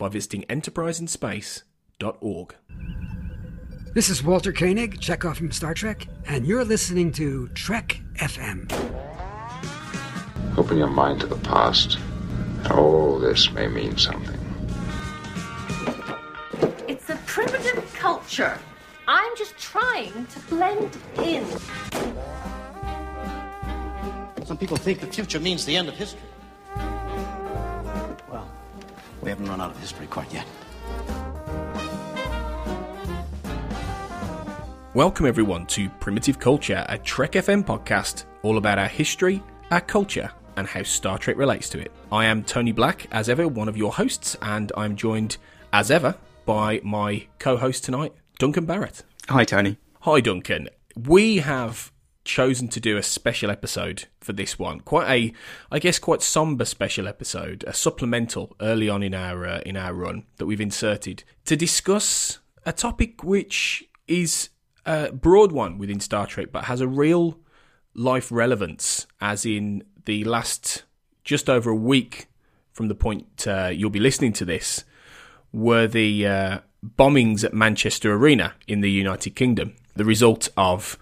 by visiting enterpriseinspace.org. This is Walter Koenig, Chekov from Star Trek, and you're listening to Trek FM. Open your mind to the past. All this may mean something. It's a primitive culture. I'm just trying to blend in. Some people think the future means the end of history. Well, we haven't run out of history quite yet. Welcome everyone to Primitive Culture, a Trek FM podcast all about our history, our culture, and how Star Trek relates to it. I am Tony Black, as ever, one of your hosts, and I'm joined, as ever, by my co-host tonight, Duncan Barrett. Hi, Tony. Hi, Duncan. We have chosen to do a special episode for this one. Quite a, I guess, quite somber special episode, a supplemental early on in our uh, in our run that we've inserted to discuss a topic which is a broad one within Star Trek, but has a real life relevance, as in the last just over a week from the point uh, you'll be listening to this, were the uh, bombings at Manchester Arena in the United Kingdom, the result of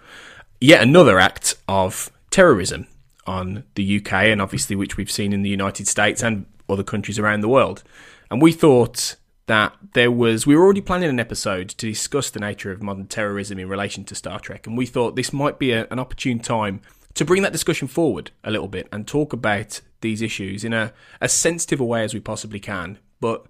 yet another act of terrorism on the UK, and obviously which we've seen in the United States and other countries around the world. And we thought that there was we were already planning an episode to discuss the nature of modern terrorism in relation to Star Trek, and we thought this might be a, an opportune time to bring that discussion forward a little bit and talk about these issues in a as sensitive a way as we possibly can. But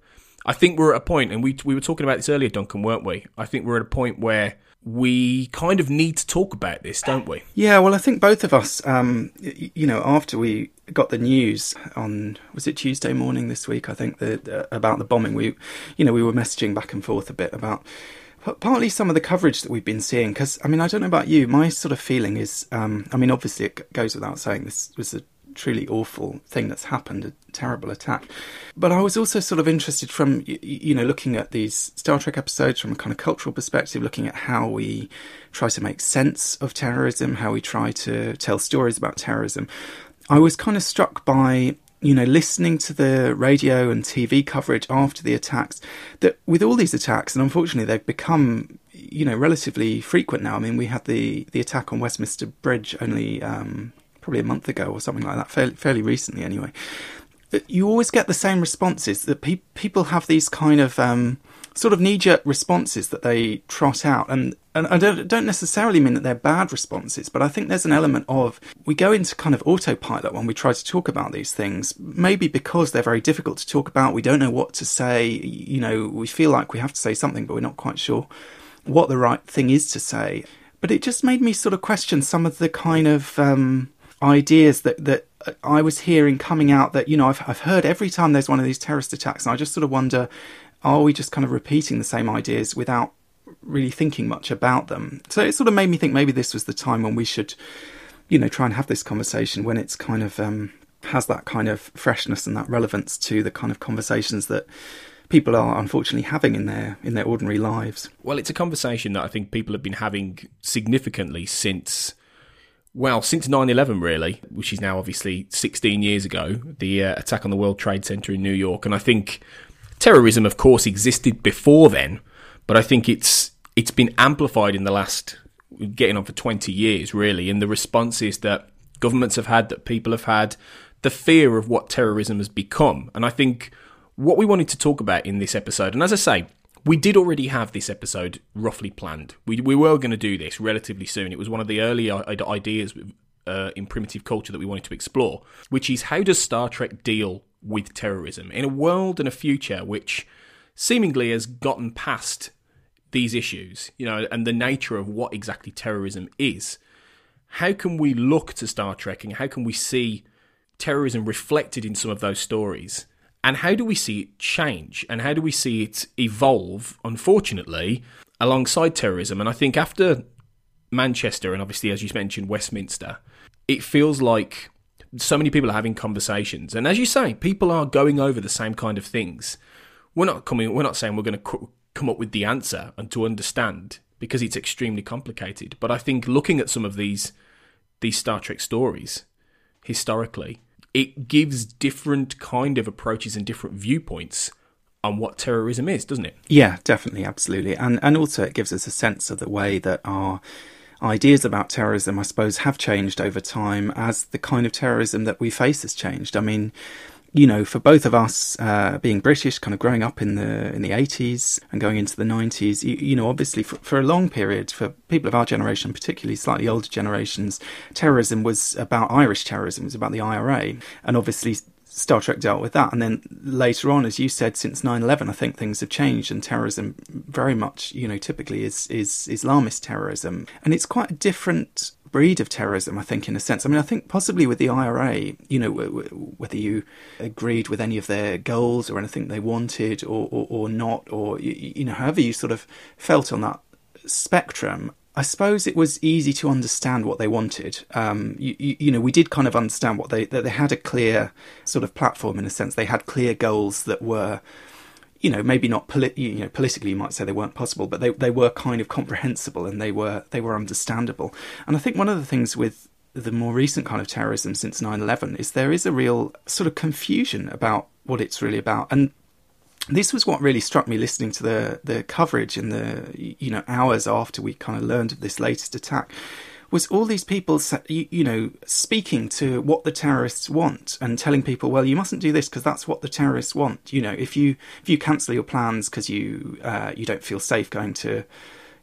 I think we're at a point, and we we were talking about this earlier, Duncan, weren't we? I think we're at a point where we kind of need to talk about this, don't we? Yeah, well, I think both of us, um, you know, after we got the news on was it Tuesday morning this week? I think that uh, about the bombing, we, you know, we were messaging back and forth a bit about partly some of the coverage that we've been seeing. Because I mean, I don't know about you, my sort of feeling is, um, I mean, obviously it goes without saying this was a truly awful thing that's happened, a terrible attack. But I was also sort of interested from, you know, looking at these Star Trek episodes from a kind of cultural perspective, looking at how we try to make sense of terrorism, how we try to tell stories about terrorism. I was kind of struck by you know, listening to the radio and TV coverage after the attacks, that with all these attacks, and unfortunately they've become, you know, relatively frequent now. I mean, we had the, the attack on Westminster Bridge only um, probably a month ago or something like that, fairly, fairly recently anyway. You always get the same responses that pe- people have these kind of um, sort of knee jerk responses that they trot out. And, and I don't, don't necessarily mean that they're bad responses, but I think there's an element of we go into kind of autopilot when we try to talk about these things, maybe because they're very difficult to talk about. We don't know what to say. You know, we feel like we have to say something, but we're not quite sure what the right thing is to say. But it just made me sort of question some of the kind of um, ideas that, that I was hearing coming out that, you know, I've, I've heard every time there's one of these terrorist attacks, and I just sort of wonder are we just kind of repeating the same ideas without really thinking much about them? So it sort of made me think maybe this was the time when we should, you know, try and have this conversation when it's kind of um, has that kind of freshness and that relevance to the kind of conversations that people are unfortunately having in their in their ordinary lives. Well, it's a conversation that I think people have been having significantly since, well, since 9 11, really, which is now obviously 16 years ago, the uh, attack on the World Trade Center in New York. And I think terrorism, of course, existed before then, but I think it's it's been amplified in the last getting on for 20 years, really, in the responses that governments have had, that people have had, the fear of what terrorism has become. And I think what we wanted to talk about in this episode, and as I say, we did already have this episode roughly planned. We, we were going to do this relatively soon. It was one of the early ideas uh, in primitive culture that we wanted to explore, which is how does Star Trek deal with terrorism in a world and a future which seemingly has gotten past these issues, you know, and the nature of what exactly terrorism is. How can we look to Star Trek and how can we see terrorism reflected in some of those stories And how do we see it change? And how do we see it evolve, unfortunately, alongside terrorism? And I think after Manchester and obviously, as you mentioned, Westminster, it feels like so many people are having conversations. And as you say, people are going over the same kind of things. We're not coming, we're not saying we're going to come up with the answer and to understand because it's extremely complicated. But I think looking at some of these these Star Trek stories historically, it gives different kind of approaches and different viewpoints on what terrorism is, doesn't it? Yeah, definitely, absolutely, and and also it gives us a sense of the way that our ideas about terrorism, I suppose, have changed over time as the kind of terrorism that we face has changed. I mean, you know, for both of us uh, being British, kind of growing up in the in the eighties and going into the nineties, you, you, know, obviously for, for a long period, for people of our generation, particularly slightly older generations, terrorism was about Irish terrorism, it was about the IRA, and obviously Star Trek dealt with that. And then later on, as you said, since 9-11, I think things have changed and terrorism very much, you know, typically is, is Islamist terrorism. And it's quite a different breed of terrorism, I think, in a sense. I mean, I think possibly with the IRA, you know, whether you agreed with any of their goals or anything they wanted or, or, or not, or, you know, however you sort of felt on that spectrum, I suppose it was easy to understand what they wanted. Um, you, you, know, we did kind of understand what they that they had a clear sort of platform in a sense. They had clear goals that were you know, maybe not polit- you know, politically you might say they weren't possible, but they they were kind of comprehensible and they were they were understandable. And I think one of the things with the more recent kind of terrorism since 9/11 is there is a real sort of confusion about what it's really about. And this was what really struck me listening to the the coverage in the you know hours after we kind of learned of this latest attack was all these people, you know, speaking to what the terrorists want and telling people, well, you mustn't do this because that's what the terrorists want. You know, if you if you cancel your plans because you uh, you don't feel safe going to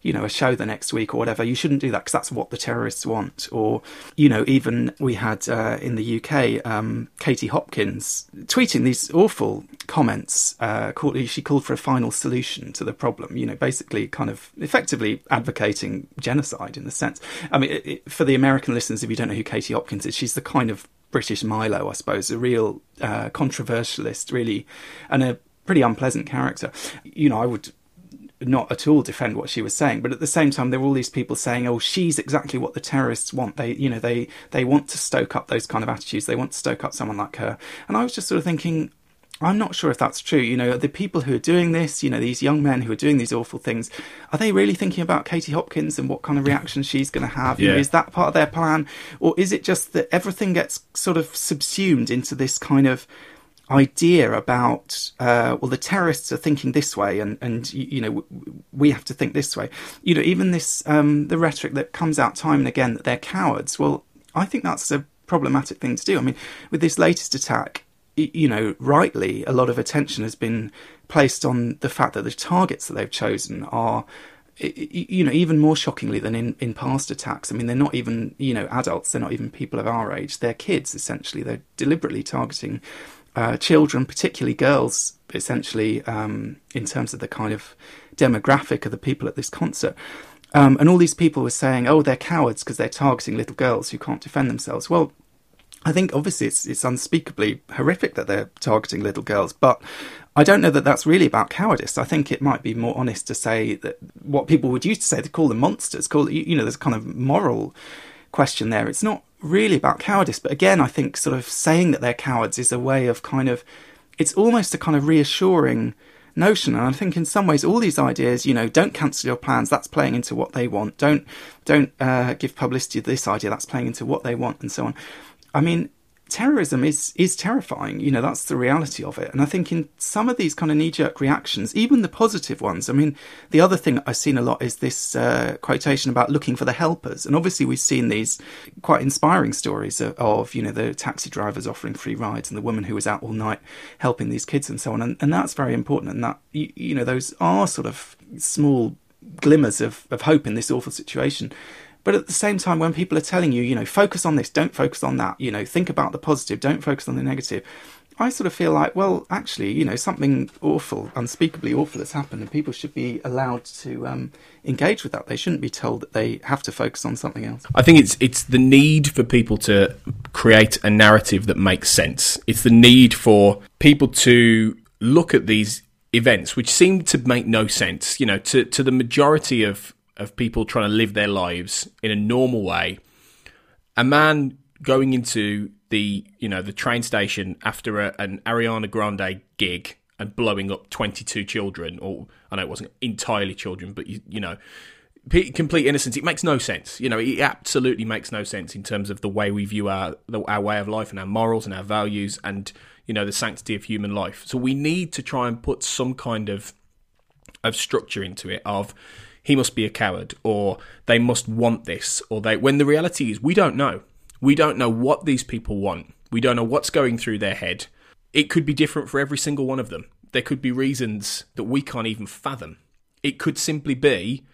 you know, a show the next week or whatever, you shouldn't do that because that's what the terrorists want. Or, you know, even we had uh, in the UK, um, Katie Hopkins tweeting these awful comments. Uh, called, she called for a final solution to the problem, you know, basically kind of effectively advocating genocide in a sense. I mean, it, it, for the American listeners, if you don't know who Katie Hopkins is, she's the kind of British Milo, I suppose, a real uh, controversialist, really, and a pretty unpleasant character. You know, I would not at all defend what she was saying, but at the same time, there were all these people saying, "Oh, she's exactly what the terrorists want." They, you know, they they want to stoke up those kind of attitudes. They want to stoke up someone like her. And I was just sort of thinking, I'm not sure if that's true. You know, the people who are doing this, you know, these young men who are doing these awful things, are they really thinking about Katie Hopkins and what kind of reaction she's going to have? Yeah. You know, is that part of their plan, or is it just that everything gets sort of subsumed into this kind of idea about uh, well the terrorists are thinking this way and and you know we have to think this way you know even this um, the rhetoric that comes out time and again that they're cowards well i think that's a problematic thing to do i mean with this latest attack you know rightly a lot of attention has been placed on the fact that the targets that they've chosen are you know, even more shockingly than in, in past attacks. I mean, they're not even, you know, adults. They're not even people of our age. They're kids, essentially. They're deliberately targeting uh, children, particularly girls, essentially, um, in terms of the kind of demographic of the people at this concert. Um, and all these people were saying, oh, they're cowards because they're targeting little girls who can't defend themselves. Well, I think obviously it's, it's unspeakably horrific that they're targeting little girls, but I don't know that that's really about cowardice. I think it might be more honest to say that what people would used to say, to call them monsters, call you know, there's a kind of moral question there. It's not really about cowardice. But again, I think sort of saying that they're cowards is a way of kind of, it's almost a kind of reassuring notion. And I think in some ways, all these ideas, you know, don't cancel your plans. That's playing into what they want. Don't don't uh, give publicity to this idea. That's playing into what they want, and so on. I mean, terrorism is is terrifying. You know, that's the reality of it. And I think in some of these kind of knee jerk reactions, even the positive ones. I mean, the other thing I've seen a lot is this uh, quotation about looking for the helpers. And obviously, we've seen these quite inspiring stories of, of, you know the taxi drivers offering free rides and the woman who was out all night helping these kids and so on. And, and that's very important. And that you, you know those are sort of small glimmers of, of hope in this awful situation. But at the same time, when people are telling you, you know, focus on this, don't focus on that, you know, think about the positive, don't focus on the negative, I sort of feel like, well, actually, you know, something awful, unspeakably awful has happened, and people should be allowed to um, engage with that. They shouldn't be told that they have to focus on something else. I think it's it's the need for people to create a narrative that makes sense. It's the need for people to look at these events which seem to make no sense, you know, to to the majority of of people trying to live their lives in a normal way. A man going into the you know the train station after a, an Ariana Grande gig and blowing up 22 children or I know it wasn't entirely children but you, you know complete innocence. It makes no sense. You know it absolutely makes no sense in terms of the way we view our our way of life and our morals and our values and you know the sanctity of human life. So we need to try and put some kind of of structure into it of he must be a coward or they must want this or they when the reality is we don't know we don't know what these people want. We don't know what's going through their head. It could be different for every single one of them. There could be reasons that we can't even fathom. It could simply be,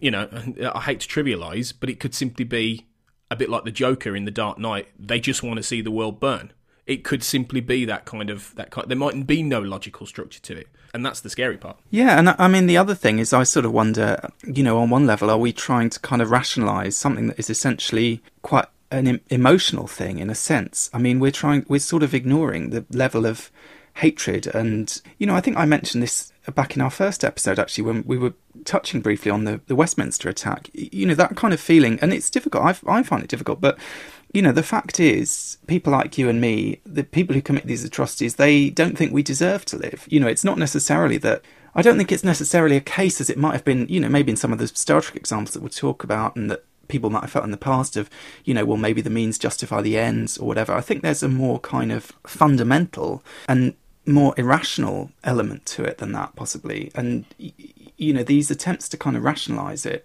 you know, uh, I hate to trivialize, but it could simply be a bit like the Joker in The Dark Knight. They just want to see the world burn. It could simply be that kind of that kind. There mightn't be no logical structure to it, and that's the scary part. Yeah, and I mean the other thing is, I sort of wonder, you know, on one level, are we trying to kind of rationalize something that is essentially quite an emotional thing in a sense. I mean, we're trying, we're sort of ignoring the level of hatred, and you know, I think I mentioned this back in our first episode actually when we were touching briefly on the, the Westminster attack. You know, that kind of feeling, and it's difficult. I, I find it difficult, but you know, the fact is, people like you and me, the people who commit these atrocities, they don't think we deserve to live. You know, it's not necessarily that. I don't think it's necessarily a case as it might have been, you know, maybe in some of the Star Trek examples that we'll talk about, and that people might have felt in the past of, you know, well, maybe the means justify the ends or whatever. I think there's a more kind of fundamental and more irrational element to it than that, possibly. And, you know, these attempts to kind of rationalize it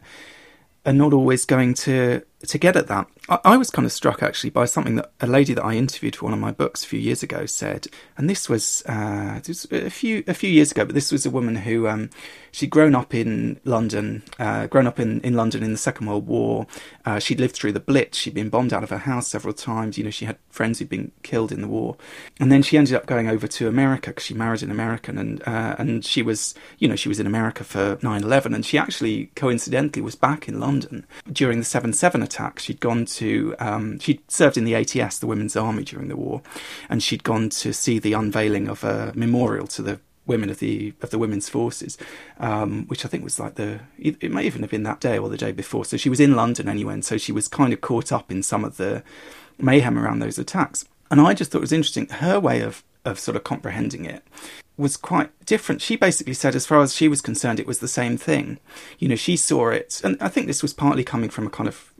are not always going to to get at that. I, I, was kind of struck actually by something that a lady that I interviewed for one of my books a few years ago said, and this was, uh, this was a few a few years ago, but this was a woman who um, she'd grown up in London, uh, grown up in, in London in the Second World War. Uh, she'd lived through the Blitz. She'd been bombed out of her house several times. You know, she had friends who'd been killed in the war, and then she ended up going over to America because she married an American, and uh, and she was, you know, she was in America for 9/11, and she actually coincidentally was back in London during the seven seven She'd gone to, um, she'd served in the ATS, the Women's Army, during the war, and she'd gone to see the unveiling of a memorial to the women of the of the women's forces, um, which I think was like the it may even have been that day or the day before. So she was in London anyway, and so she was kind of caught up in some of the mayhem around those attacks. And I just thought it was interesting her way of of sort of comprehending it was quite different. She basically said, as far as she was concerned, it was the same thing. You know, she saw it, and I think this was partly coming from a kind of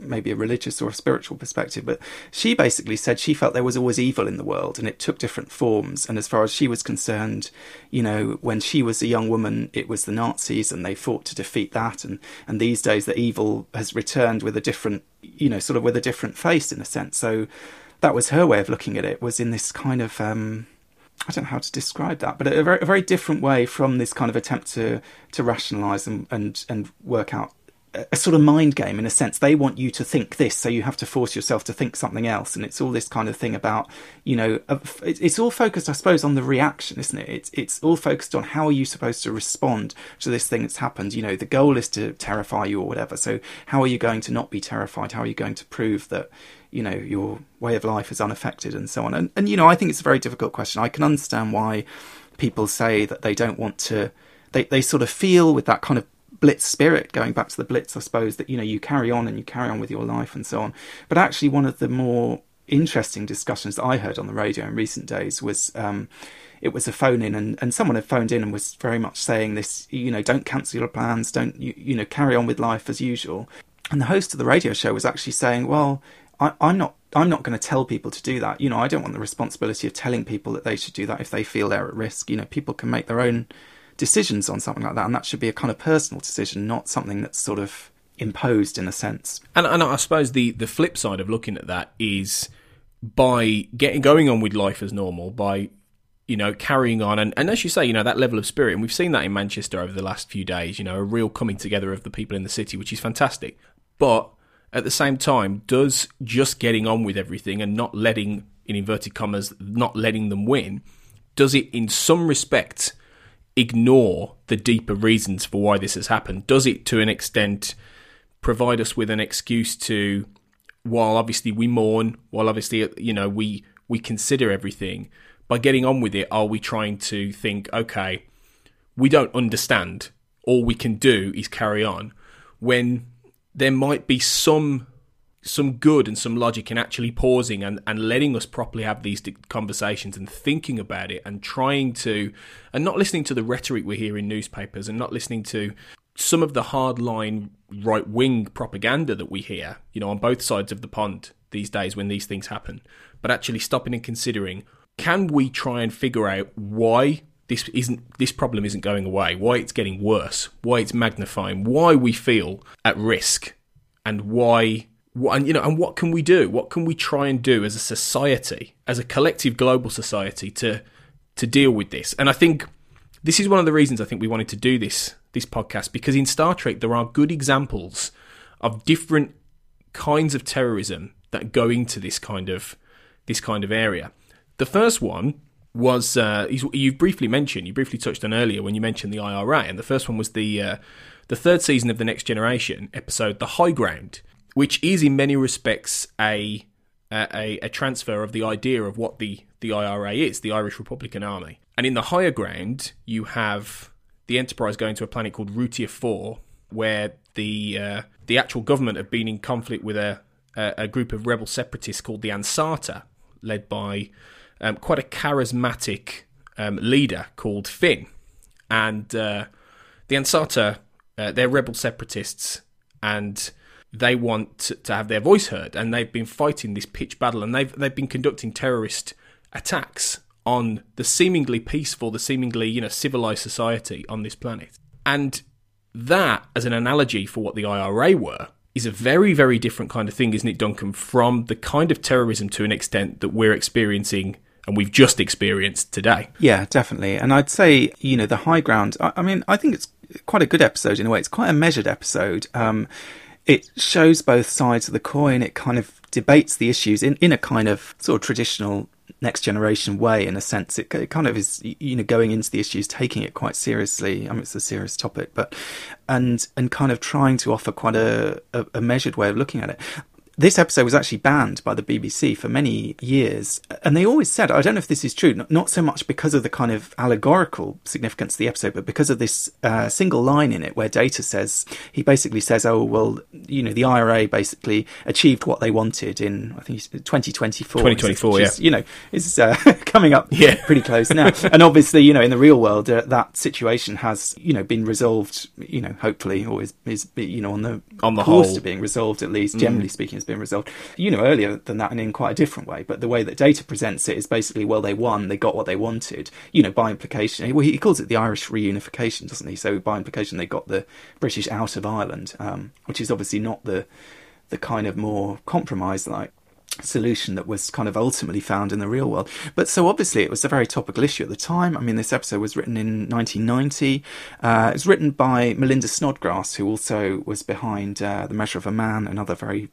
maybe a religious or a spiritual perspective, but she basically said she felt there was always evil in the world and it took different forms. And as far as she was concerned, you know, when she was a young woman, it was the Nazis and they fought to defeat that. And, and these days, the evil has returned with a different, you know, sort of with a different face in a sense. So that was her way of looking at it, was in this kind of, um, I don't know how to describe that, but a very, a very different way from this kind of attempt to to rationalise and, and and work out a sort of mind game in a sense. They want you to think this, so you have to force yourself to think something else. And it's all this kind of thing about, you know, it's all focused, I suppose, on the reaction, isn't it? It's it's all focused on how are you supposed to respond to this thing that's happened. You know, the goal is to terrify you or whatever. So how are you going to not be terrified? How are you going to prove that? You know your way of life is unaffected, and so on. And and you know, I think it's a very difficult question. I can understand why people say that they don't want to. They they sort of feel with that kind of blitz spirit going back to the blitz i suppose that you know you carry on and you carry on with your life and so on but actually one of the more interesting discussions that i heard on the radio in recent days was um, it was a phone in and, and someone had phoned in and was very much saying this you know don't cancel your plans don't you, you know carry on with life as usual and the host of the radio show was actually saying well I, i'm not I'm not going to tell people to do that. You know, I don't want the responsibility of telling people that they should do that if they feel they're at risk. You know, people can make their own decisions on something like that, and that should be a kind of personal decision, not something that's sort of imposed in a sense. And, and I suppose the the flip side of looking at that is by getting going on with life as normal, by you know carrying on, and, and as you say, you know that level of spirit, and we've seen that in Manchester over the last few days. You know, a real coming together of the people in the city, which is fantastic. But at the same time, does just getting on with everything and not letting in inverted commas, not letting them win, does it in some respect ignore the deeper reasons for why this has happened? Does it to an extent provide us with an excuse to, while obviously we mourn, while obviously, you know, we, we consider everything, by getting on with it, are we trying to think, okay, we don't understand, all we can do is carry on, when there might be some some good and some logic in actually pausing and, and letting us properly have these conversations and thinking about it and trying to and not listening to the rhetoric we hear in newspapers and not listening to some of the hardline right wing propaganda that we hear, you know, on both sides of the pond these days when these things happen, but actually stopping and considering can we try and figure out why this isn't this problem isn't going away, why it's getting worse, why it's magnifying, why we feel at risk, and why and you know and what can we do? What can we try and do as a society, as a collective global society to to deal with this? And I think this is one of the reasons I think we wanted to do this this podcast because in Star Trek there are good examples of different kinds of terrorism that go into this kind of this kind of area. The first one was uh, you briefly mentioned, you briefly touched on earlier when you mentioned the IRA, and the first one was the uh, the third season of the Next Generation episode, The High Ground, which is in many respects a a, a transfer of the idea of what the the IRA is, the Irish Republican Army. And in the higher ground, you have the Enterprise going to a planet called Rutia Four, where the uh, the actual government have been in conflict with a, a, a group of rebel separatists called the Ansata, led by um, quite a charismatic um, leader called Finn. And uh, the Ansata, uh, they're rebel separatists, and they want to, have their voice heard. And they've been fighting this pitch battle, and they've they've been conducting terrorist attacks on the seemingly peaceful, the seemingly you know civilized society on this planet. And that, as an analogy for what the IRA were, is a very, very different kind of thing, isn't it, Duncan, from the kind of terrorism to an extent that we're experiencing and we've just experienced today. Yeah, definitely. And I'd say, you know, the high ground, I, I mean, I think it's quite a good episode in a way. It's quite a measured episode. Um, it shows both sides of the coin. It kind of debates the issues in, in a kind of sort of traditional next generation way in a sense. It, it, kind of is you know going into the issues taking it quite seriously. I mean it's a serious topic but and and kind of trying to offer quite a, a, a measured way of looking at it this episode was actually banned by the BBC for many years. And they always said, I don't know if this is true, not so much because of the kind of allegorical significance of the episode, but because of this uh, single line in it where Data says, he basically says, oh, well, you know, the IRA basically achieved what they wanted in, I think, 2024. 2024, yeah. you know, is uh, coming up yeah. pretty close now. and obviously, you know, in the real world, uh, that situation has, you know, been resolved, you know, hopefully, or is, is you know, on the, on the course whole. to being resolved, at least, generally mm. speaking, been resolved. You know, earlier than that and in quite a different way. But the way that Data presents it is basically, well, they won, they got what they wanted. You know, by implication, well, he calls it the Irish reunification, doesn't he? So by implication, they got the British out of Ireland, um, which is obviously not the the kind of more compromise like solution that was kind of ultimately found in the real world. But so obviously it was a very topical issue at the time. I mean, this episode was written in 1990. Uh, it was written by Melinda Snodgrass, who also was behind uh, The Measure of a Man, another very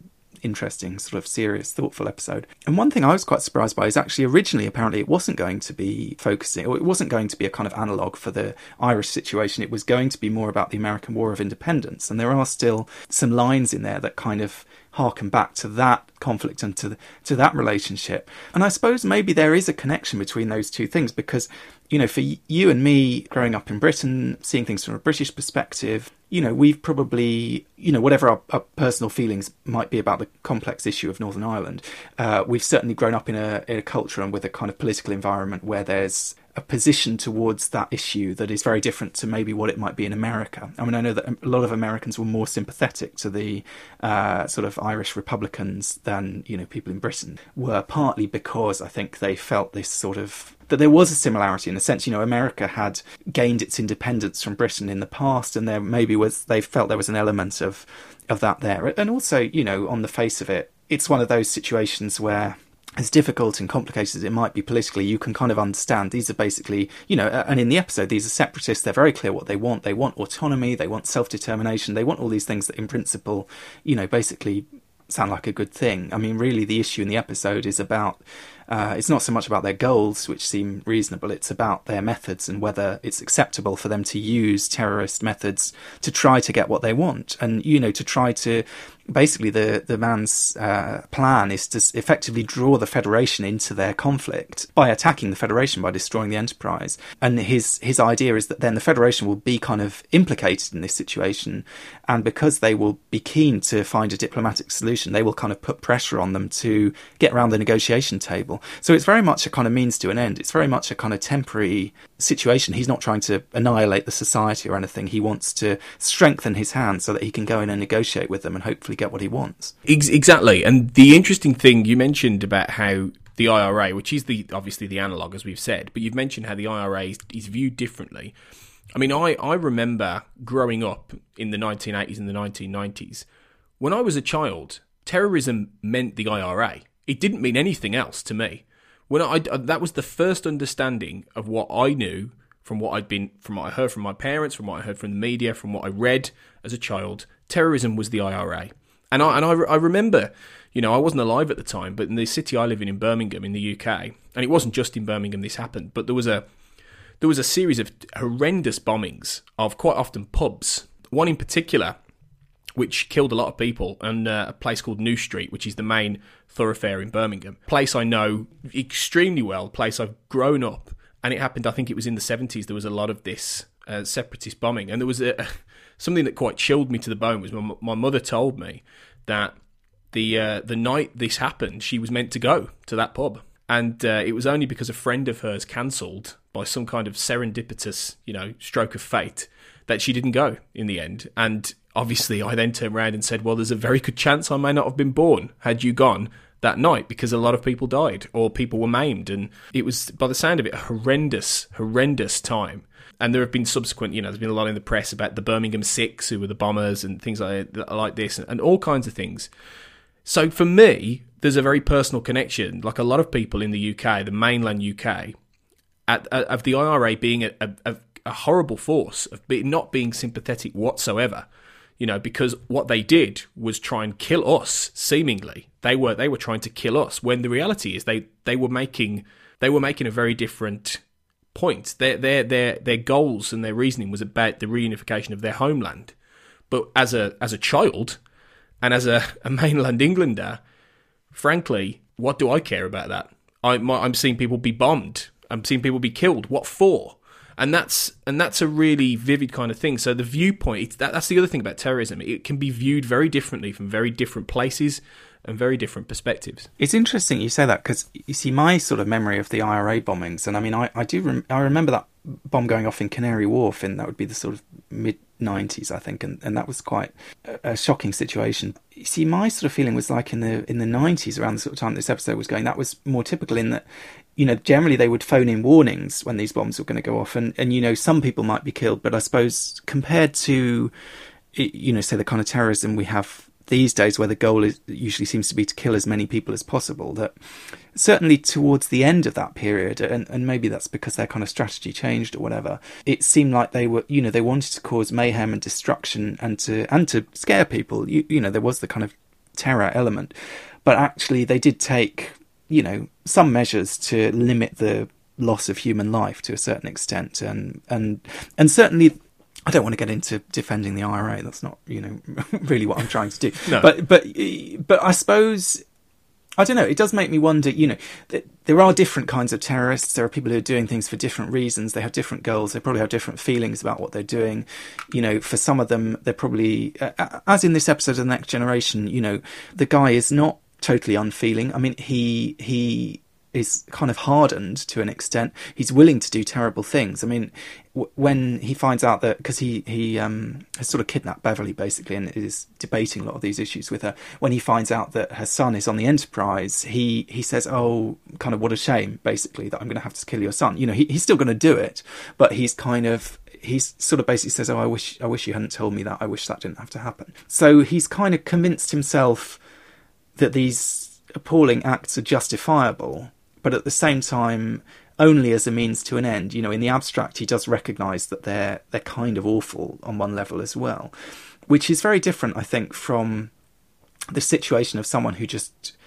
interesting, sort of serious, thoughtful episode. And one thing I was quite surprised by is actually originally, apparently, it wasn't going to be focusing, or it wasn't going to be a kind of analogue for the Irish situation. It was going to be more about the American War of Independence. And there are still some lines in there that kind of harken back to that conflict and to to that relationship. And I suppose maybe there is a connection between those two things because you know, for you and me growing up in Britain, seeing things from a British perspective, you know, we've probably, you know, whatever our, our personal feelings might be about the complex issue of Northern Ireland, uh, we've certainly grown up in a, in a culture and with a kind of political environment where there's a position towards that issue that is very different to maybe what it might be in America. I mean, I know that a lot of Americans were more sympathetic to the uh, sort of Irish Republicans than you know people in Britain were, partly because I think they felt this sort of that there was a similarity in the sense, you know, America had gained its independence from Britain in the past, and there maybe was they felt there was an element of of that there, and also, you know, on the face of it, it's one of those situations where as difficult and complicated as it might be politically, you can kind of understand these are basically, you know, and in the episode, these are separatists. They're very clear what they want. They want autonomy. They want self determination. They want all these things that, in principle, you know, basically sound like a good thing. I mean, really, the issue in the episode is about Uh, it's not so much about their goals, which seem reasonable, it's about their methods and whether it's acceptable for them to use terrorist methods to try to get what they want. And, you know, to try to basically the the man's uh, plan is to effectively draw the Federation into their conflict by attacking the Federation by destroying the Enterprise. And his his idea is that then the Federation will be kind of implicated in this situation, and because they will be keen to find a diplomatic solution, they will kind of put pressure on them to get around the negotiation table. So it's very much a kind of means to an end. It's very much a kind of temporary situation. He's not trying to annihilate the society or anything. He wants to strengthen his hand so that he can go in and negotiate with them and hopefully get what he wants. Exactly. And the interesting thing you mentioned about how the IRA, which is the obviously the analog as we've said, but you've mentioned how the IRA is, is viewed differently. I mean, I, I remember growing up in the 1980s and the 1990s. When I was a child, terrorism meant the IRA. It didn't mean anything else to me when I, I that was the first understanding of what I knew from what I'd been from what I heard from my parents, from what I heard from the media, from what I read as a child. Terrorism was the IRA, and I and I, I remember, you know, I wasn't alive at the time, but in the city I live in in Birmingham in the UK, and it wasn't just in Birmingham this happened, but there was a there was a series of horrendous bombings of quite often pubs. One in particular which killed a lot of people, and uh, a place called New Street, which is the main thoroughfare in Birmingham. Place I know extremely well, place I've grown up, and it happened. I think it was in the seventies. There was a lot of this uh, separatist bombing, and there was a, something that quite chilled me to the bone. Was my, my mother told me that the uh, the night this happened, she was meant to go to that pub, and uh, it was only because a friend of hers cancelled by some kind of serendipitous, you know, stroke of fate that she didn't go in the end. And obviously, I then turned around and said, Well, there's a very good chance I may not have been born had you gone that night because a lot of people died or people were maimed. And it was, by the sound of it, a horrendous, horrendous time. And there have been subsequent, you know, there's been a lot in the press about the Birmingham Six, who were the bombers and things like, like this, and all kinds of things. So for me, there's a very personal connection. Like a lot of people in the UK, the mainland UK, at, at, of the IRA being a, a, a horrible force, of be, not being sympathetic whatsoever you know, because what they did was try and kill us. Seemingly, they were they were trying to kill us. When the reality is, they they were making they were making a very different point. Their their their their goals and their reasoning was about the reunification of their homeland. But as a as a child, and as a, a mainland Englander, frankly, what do I care about that? I, I'm seeing people be bombed. I'm seeing people be killed. What for? And that's and that's a really vivid kind of thing. So the viewpoint that, that's the other thing about terrorism; it can be viewed very differently from very different places and very different perspectives. It's interesting you say that because you see my sort of memory of the IRA bombings, and I mean I, I do rem- I remember that bomb going off in Canary Wharf, and that would be the sort of mid 90s, I think, and, and that was quite a, a, shocking situation. You see, my sort of feeling was like in the in the 90s, around the sort of time this episode was going, that was more typical in that, you know, generally they would phone in warnings when these bombs were going to go off, and and you know, some people might be killed, but I suppose compared to, you know, say the kind of terrorism we have these days, where the goal is usually seems to be to kill as many people as possible, that certainly towards the end of that period, and, and maybe that's because their kind of strategy changed or whatever, it seemed like they were, you know, they wanted to cause mayhem and destruction and to and to scare people. You, you know, there was the kind of terror element, but actually they did take, you know, some measures to limit the loss of human life to a certain extent, and and and certainly I don't want to get into defending the IRA. That's not, you know, really what I'm trying to do. No. But but but I suppose I don't know. It does make me wonder. You know, there are different kinds of terrorists. There are people who are doing things for different reasons. They have different goals. They probably have different feelings about what they're doing. You know, for some of them, they're probably, uh, uh, as in this episode of the Next Generation. You know, the guy is not totally unfeeling. I mean, he he is kind of hardened to an extent. He's willing to do terrible things. I mean, w- when he finds out that because he he um, has sort of kidnapped Beverly basically and is debating a lot of these issues with her. When he finds out that her son is on the Enterprise, he he says, "Oh, kind of what a shame, basically, that I'm going to have to kill your son." You know, he, he's still going to do it, but he's kind of he's sort of basically says, "Oh, I wish I wish you hadn't told me that. I wish that didn't have to happen." So he's kind of convinced himself that these appalling acts are justifiable but at the same time only as a means to an end. You know, in the abstract, he does recognise that they're they're kind of awful on one level as well, which is very different, I think, from the situation of someone who just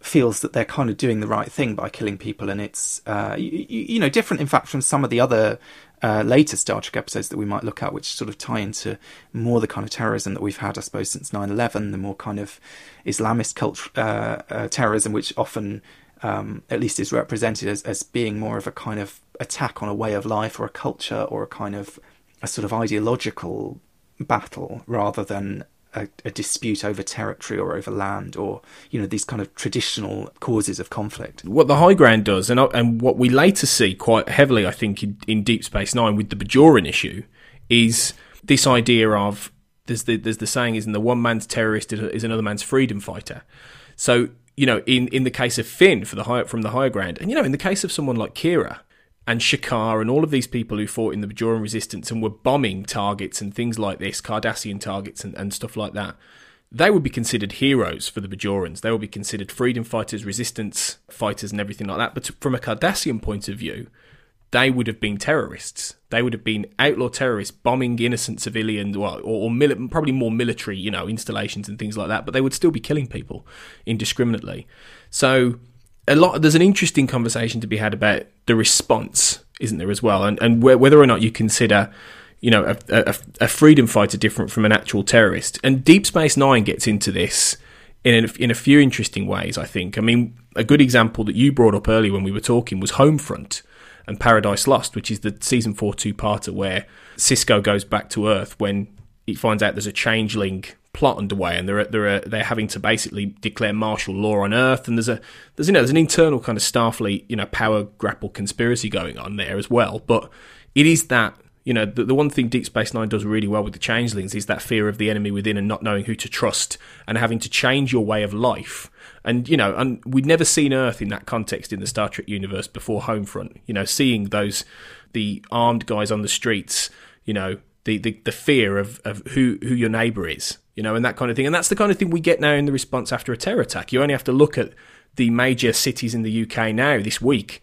feels that they're kind of doing the right thing by killing people, and it's uh, you, you know different, in fact, from some of the other uh, later Star Trek episodes that we might look at, which sort of tie into more the kind of terrorism that we've had, I suppose, since 9/11, the more kind of Islamist culture, uh, uh, terrorism, which often, um, at least, is represented as, as being more of a kind of attack on a way of life or a culture or a kind of a sort of ideological battle rather than a, a, dispute over territory or over land or you know these kind of traditional causes of conflict. What the High Ground does, and uh, and what we later see quite heavily, I think, in, in Deep Space Nine with the Bajoran issue, is this idea of there's the there's the saying is, in the one man's terrorist is another man's freedom fighter. So you know, in in the case of Finn for the high, from the High Ground, and you know, in the case of someone like Kira, and Shakaar and all of these people who fought in the Bajoran resistance and were bombing targets and things like this, Cardassian targets and, and stuff like that, they would be considered heroes for the Bajorans. They would be considered freedom fighters, resistance fighters, and everything like that. But from a Cardassian point of view, they would have been terrorists. They would have been outlaw terrorists bombing innocent civilians, well, or, or mili- probably more military, you know, installations and things like that. But they would still be killing people indiscriminately. So a lot there's an interesting conversation to be had about the response, isn't there as well, and and whether or not you consider you know a, a, a, freedom fighter different from an actual terrorist. And Deep Space Nine gets into this in a, in a few interesting ways. I think. I mean, a good example that you brought up earlier when we were talking was Homefront and Paradise Lost, which is the season four two parter where Sisko goes back to Earth when he finds out there's a changeling plot underway, and they're they're they're having to basically declare martial law on Earth, and there's a there's you know there's an internal kind of Starfleet you know power grapple conspiracy going on there as well. But it is that you know the, the one thing Deep Space Nine does really well with the changelings is that fear of the enemy within and not knowing who to trust and having to change your way of life. And you know, and we'd never seen Earth in that context in the Star Trek universe before Homefront. You know, seeing those the armed guys on the streets, you know, the, the, the fear of, of who, who your neighbour is, you know, and that kind of thing. And that's the kind of thing we get now in the response after a terror attack. You only have to look at the major cities in the UK now this week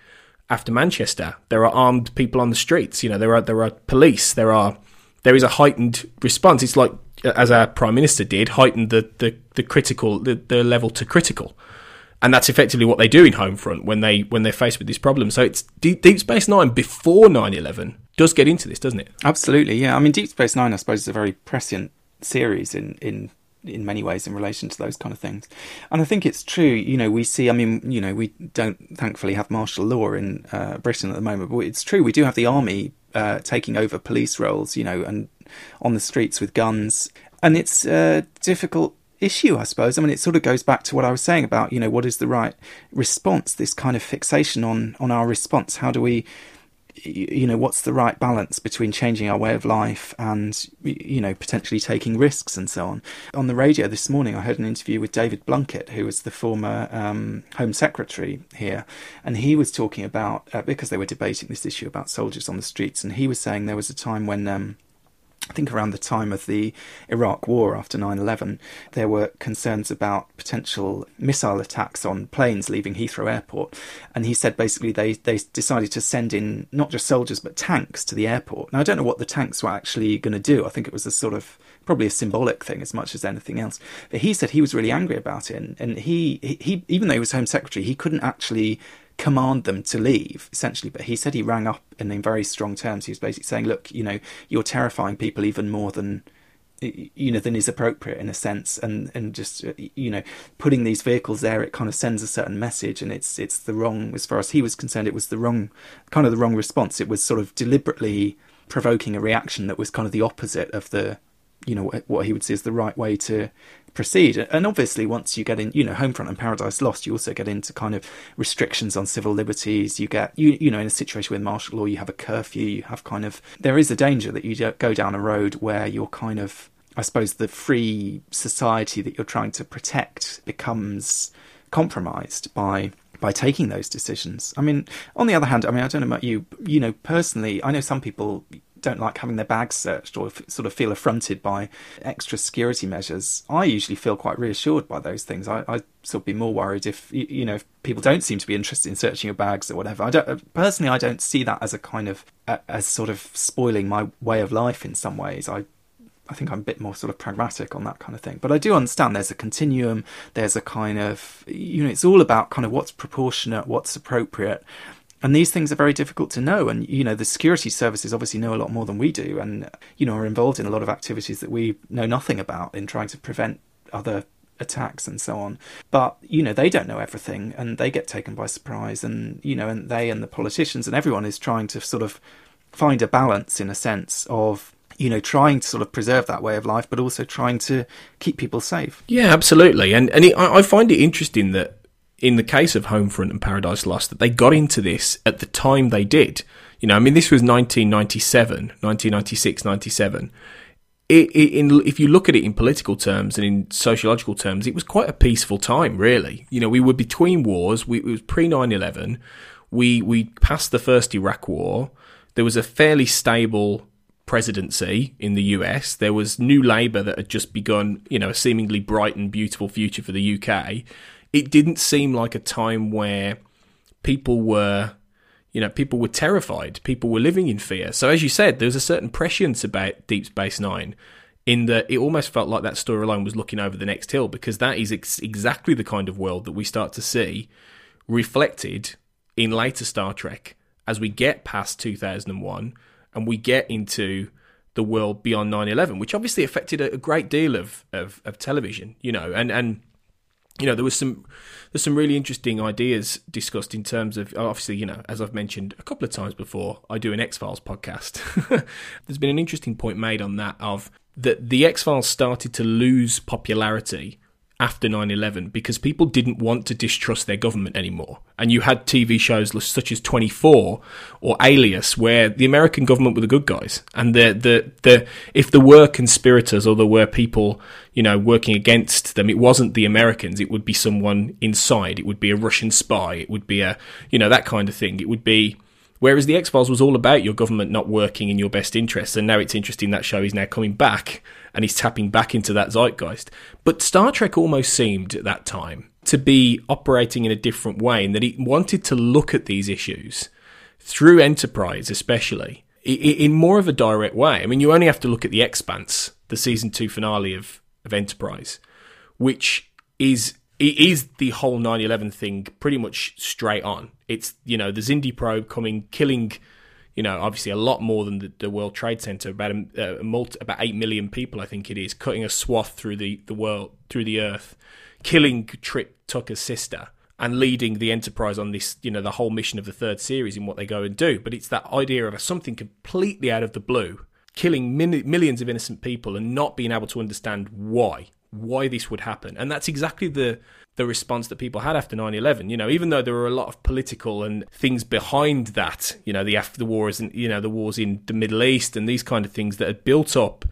after Manchester. There are armed people on the streets. You know, there are there are police. There are there is a heightened response. It's like as our prime minister did, heightened the the, the critical the, the level to critical. And that's effectively what they do in Homefront when they when they're faced with this problem. So it's Deep, Deep Space Nine before 9-11 does get into this, doesn't it? Absolutely, yeah. I mean, Deep Space Nine, I suppose, is a very prescient series in in in many ways in relation to those kind of things. And I think it's true, you know, we see, I mean, you know, we don't thankfully have martial law in uh, Britain at the moment, but it's true, we do have the army uh, taking over police roles, you know, and on the streets with guns. And it's a difficult issue, I suppose. I mean, it sort of goes back to what I was saying about, you know, what is the right response, this kind of fixation on, on our response. How do we you know what's the right balance between changing our way of life and you know potentially taking risks and so on? On the radio this morning i heard an interview with david blunkett who was the former um, home secretary here and he was talking about uh, because they were debating this issue about soldiers on the streets and he was saying there was a time when um, I think around the time of the Iraq War after 9 11, there were concerns about potential missile attacks on planes leaving Heathrow Airport. And he said basically they, they decided to send in not just soldiers but tanks to the airport. Now, I don't know what the tanks were actually going to do. I think it was a sort of probably a symbolic thing as much as anything else. But he said he was really angry about it. And, and he, he, even though he was Home Secretary, he couldn't actually command them to leave, essentially. But he said he rang up and in very strong terms. He was basically saying, "Look, you know, you're terrifying people even more than." you know than is appropriate in a sense and and just uh, you know putting these vehicles there it kind of sends a certain message and it's it's the wrong as far as he was concerned it was the wrong kind of the wrong response it was sort of deliberately provoking a reaction that was kind of the opposite of the you know what he would see as the right way to proceed. And obviously, once you get in, you know, Homefront and Paradise Lost, you also get into kind of restrictions on civil liberties. You get, you you know, in a situation with martial law, you have a curfew. You have kind of there is a danger that you go down a road where you're kind of, I suppose, the free society that you're trying to protect becomes compromised by by taking those decisions. I mean, on the other hand, I mean, I don't know about you, you know, personally, I know some people don't like having their bags searched or sort of feel affronted by extra security measures. I usually feel quite reassured by those things. I, I sort of be more worried if you know if people don't seem to be interested in searching your bags or whatever. I don't uh, personally. I don't see that as a kind of as sort of spoiling my way of life in some ways. I I think I'm a bit more sort of pragmatic on that kind of thing. But I do understand there's a continuum. There's a kind of you know it's all about kind of what's proportionate, what's appropriate. And these things are very difficult to know. And, you know, the security services obviously know a lot more than we do and, you know, are involved in a lot of activities that we know nothing about in trying to prevent other attacks and so on. But, you know, they don't know everything and they get taken by surprise. And, you know, and they and the politicians and everyone is trying to sort of find a balance in a sense of you know trying to sort of preserve that way of life but also trying to keep people safe yeah absolutely and and it, I find it interesting that in the case of Homefront and Paradise Lost that they got into this at the time they did you know I mean this was 1997 1996 97 it, it, in, if you look at it in political terms and in sociological terms, it was quite a peaceful time, really. You know, we were between wars. We, it was pre 9 11. We, we passed the first Iraq war there was a fairly stable presidency in the US. There was New Labour that had just begun, you know, a seemingly bright and beautiful future for the UK. It didn't seem like a time where people were, you know, people were terrified. People were living in fear. So as you said, there was a certain prescience about Deep Space Nine in that it almost felt like that storyline was looking over the next hill because that is ex- exactly the kind of world that we start to see reflected in later Star Trek as we get past 2001 and we get into the world beyond 9/11, which obviously affected a, great deal of, of, of television, you know, and and you know there was some there's some really interesting ideas discussed in terms of obviously you know as I've mentioned a couple of times before I do an X Files podcast. there's been an interesting point made on that of that the X Files started to lose popularity after 9-11 because people didn't want to distrust their government anymore. And you had tv shows such as 24 or alias where the american government were the good guys. And the, the, the if there were conspirators or there were people you know working against them it wasn't the americans. It would be someone inside. It would be a russian spy. It would be a you know that kind of thing. It would be Whereas the X Files was all about your government not working in your best interests, and now it's interesting that show is now coming back and he's tapping back into that zeitgeist. But Star Trek almost seemed at that time to be operating in a different way, in that it wanted to look at these issues through Enterprise, especially in more of a direct way. I mean, you only have to look at the Expanse, the season two finale of, of Enterprise, which is it is the whole 9/11 thing pretty much straight on. It's you know the Xindi probe coming, killing, you know, obviously a lot more than the, the World Trade Center, about a, uh, a multi, about eight million people, I think it is, cutting a swath through the the world, through the Earth, killing Trip Tucker's sister, and leading the Enterprise on this, you know, the whole mission of the third series in what they go and do. But it's that idea of something completely out of the blue, killing min- millions of innocent people, and not being able to understand why why this would happen. And that's exactly the the response that people had after 9/11 you know even though there were a lot of political and things behind that you know the after the wars and you know the wars in the Middle East and these kind of things that had built up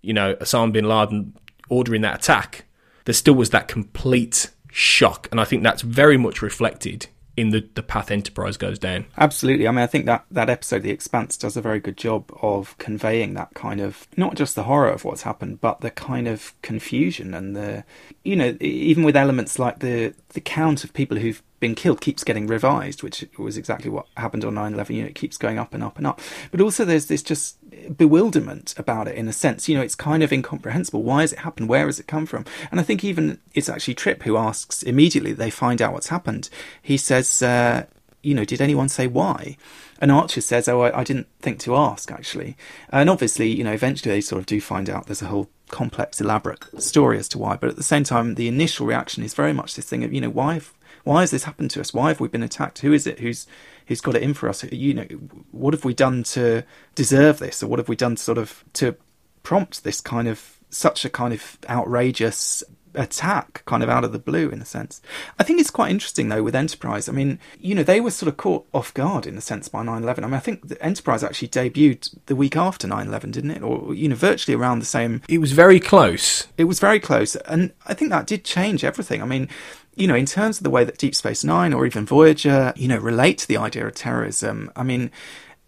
you know Osama bin Laden ordering that attack there still was that complete shock. And I think that's very much reflected in the, the path Enterprise goes down. Absolutely. I mean, I think that, that episode, The Expanse, does a very good job of conveying that kind of, not just the horror of what's happened, but the kind of confusion and the, you know, even with elements like the, the count of people who've been killed keeps getting revised, which was exactly what happened on 9 11. You know, it keeps going up and up and up. But also, there's this just bewilderment about it in a sense. You know, it's kind of incomprehensible. Why has it happened? Where has it come from? And I think even it's actually Trip who asks immediately they find out what's happened. He says, uh, you know, did anyone say why? And Archer says, oh, I, I didn't think to ask, actually. And obviously, you know, eventually they sort of do find out there's a whole complex, elaborate story as to why. But at the same time, the initial reaction is very much this thing of, you know, why have, why has this happened to us? Why have we been attacked? Who is it who's who's got it in for us? You know, what have we done to deserve this, or what have we done sort of to prompt this kind of such a kind of outrageous attack kind of out of the blue in a sense. I think it's quite interesting though with Enterprise. I mean, you know, they were sort of caught off guard in a sense by 9/11. I mean, I think the Enterprise actually debuted the week after 9/11, didn't it? Or you know, virtually around the same. It was very close. It was very close, and I think that did change everything. I mean, you know, in terms of the way that Deep Space Nine or even Voyager, you know, relate to the idea of terrorism, I mean,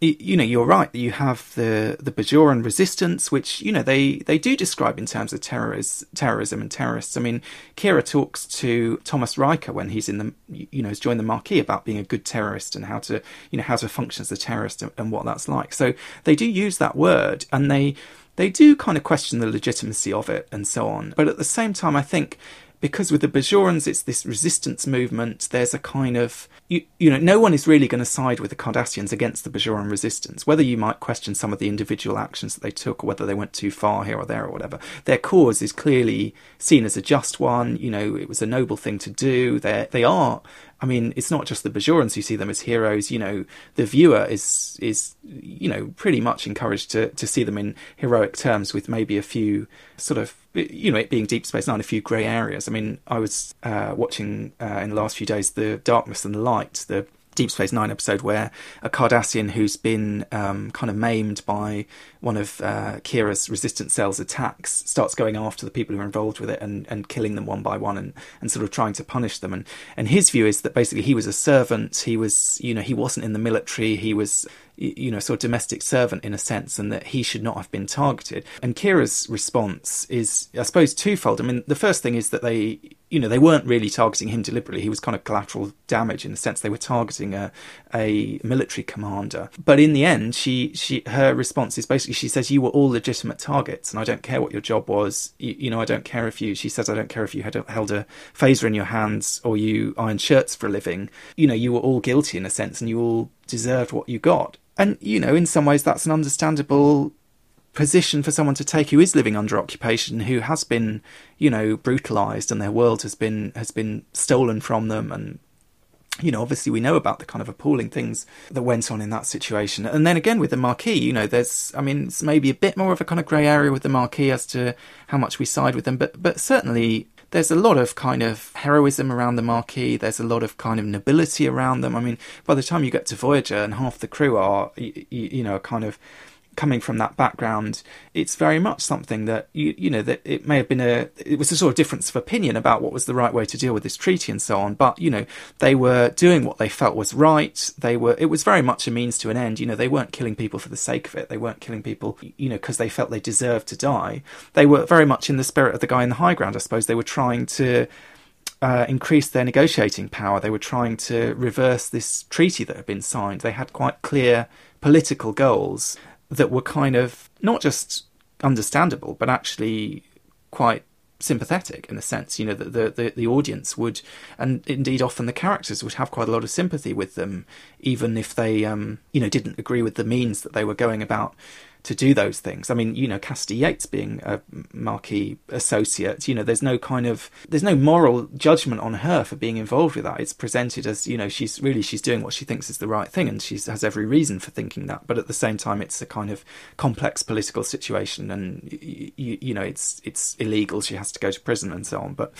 you know, you're right. You have the the Bajoran resistance, which you know they they do describe in terms of terrorism, terrorism and terrorists. I mean, Kira talks to Thomas Riker when he's in the you know has joined the Maquis about being a good terrorist and how to you know how to function as a terrorist and, and what that's like. So they do use that word, and they they do kind of question the legitimacy of it and so on. But at the same time, I think because with the Bajorans, it's this resistance movement. There's a kind of you, you know, no one is really going to side with the Cardassians against the Bajoran resistance. Whether you might question some of the individual actions that they took, or whether they went too far here or there or whatever, their cause is clearly seen as a just one. You know, it was a noble thing to do. They they are I mean, it's not just the Bajorans who see them as heroes. You know, the viewer is is you know pretty much encouraged to to see them in heroic terms, with maybe a few sort of you know it being Deep Space Nine, a few grey areas. I mean, I was uh, watching uh, in the last few days the Darkness and the Light, the Deep Space Nine episode where a Cardassian who's been um, kind of maimed by one of uh, Kira's resistance cells attacks starts going after the people who are involved with it and, and killing them one by one and, and sort of trying to punish them. And, and his view is that basically he was a servant. He was, you know, he wasn't in the military. He was you know, sort of domestic servant in a sense, and that he should not have been targeted. And Kira's response is, I suppose, twofold. I mean, the first thing is that they, you know, they weren't really targeting him deliberately. He was kind of collateral damage in the sense they were targeting a a military commander. But in the end, she she her response is basically she says you were all legitimate targets, and I don't care what your job was. You, you know, I don't care if you. She says I don't care if you had held a phaser in your hands or you ironed shirts for a living. You know, you were all guilty in a sense, and you all deserved what you got. And, you know, in some ways that's an understandable position for someone to take who is living under occupation, who has been, you know, brutalized and their world has been has been stolen from them and you know, obviously we know about the kind of appalling things that went on in that situation. And then again with the Maquis, you know, there's, I mean, it's maybe a bit more of a kind of grey area with the Maquis as to how much we side with them, but, but certainly there's a lot of kind of heroism around the Maquis. There's a lot of kind of nobility around them. I mean, by the time you get to Voyager and half the crew are, you, you know, kind of coming from that background, it's very much something that you you know that it may have been a it was a sort of difference of opinion about what was the right way to deal with this treaty and so on. But you know they were doing what they felt was right. They were it was very much a means to an end. You know they weren't killing people for the sake of it. They weren't killing people you know because they felt they deserved to die. They were very much in the spirit of the guy in the high ground. I suppose they were trying to. Uh, increase their negotiating power. They were trying to reverse this treaty that had been signed. They had quite clear political goals that were kind of not just understandable, but actually quite sympathetic in a sense. You know, that the, the, the audience would, and indeed often the characters would have quite a lot of sympathy with them, even if they, um, you know, didn't agree with the means that they were going about to do those things. I mean, you know, Cassidy Yates being a Maquis associate, you know, there's no kind of there's no moral judgment on her for being involved with that. It's presented as you know she's really she's doing what she thinks is the right thing, and she has every reason for thinking that. But at the same time, it's a kind of complex political situation, and you, you know, it's it's illegal. She has to go to prison and so on. But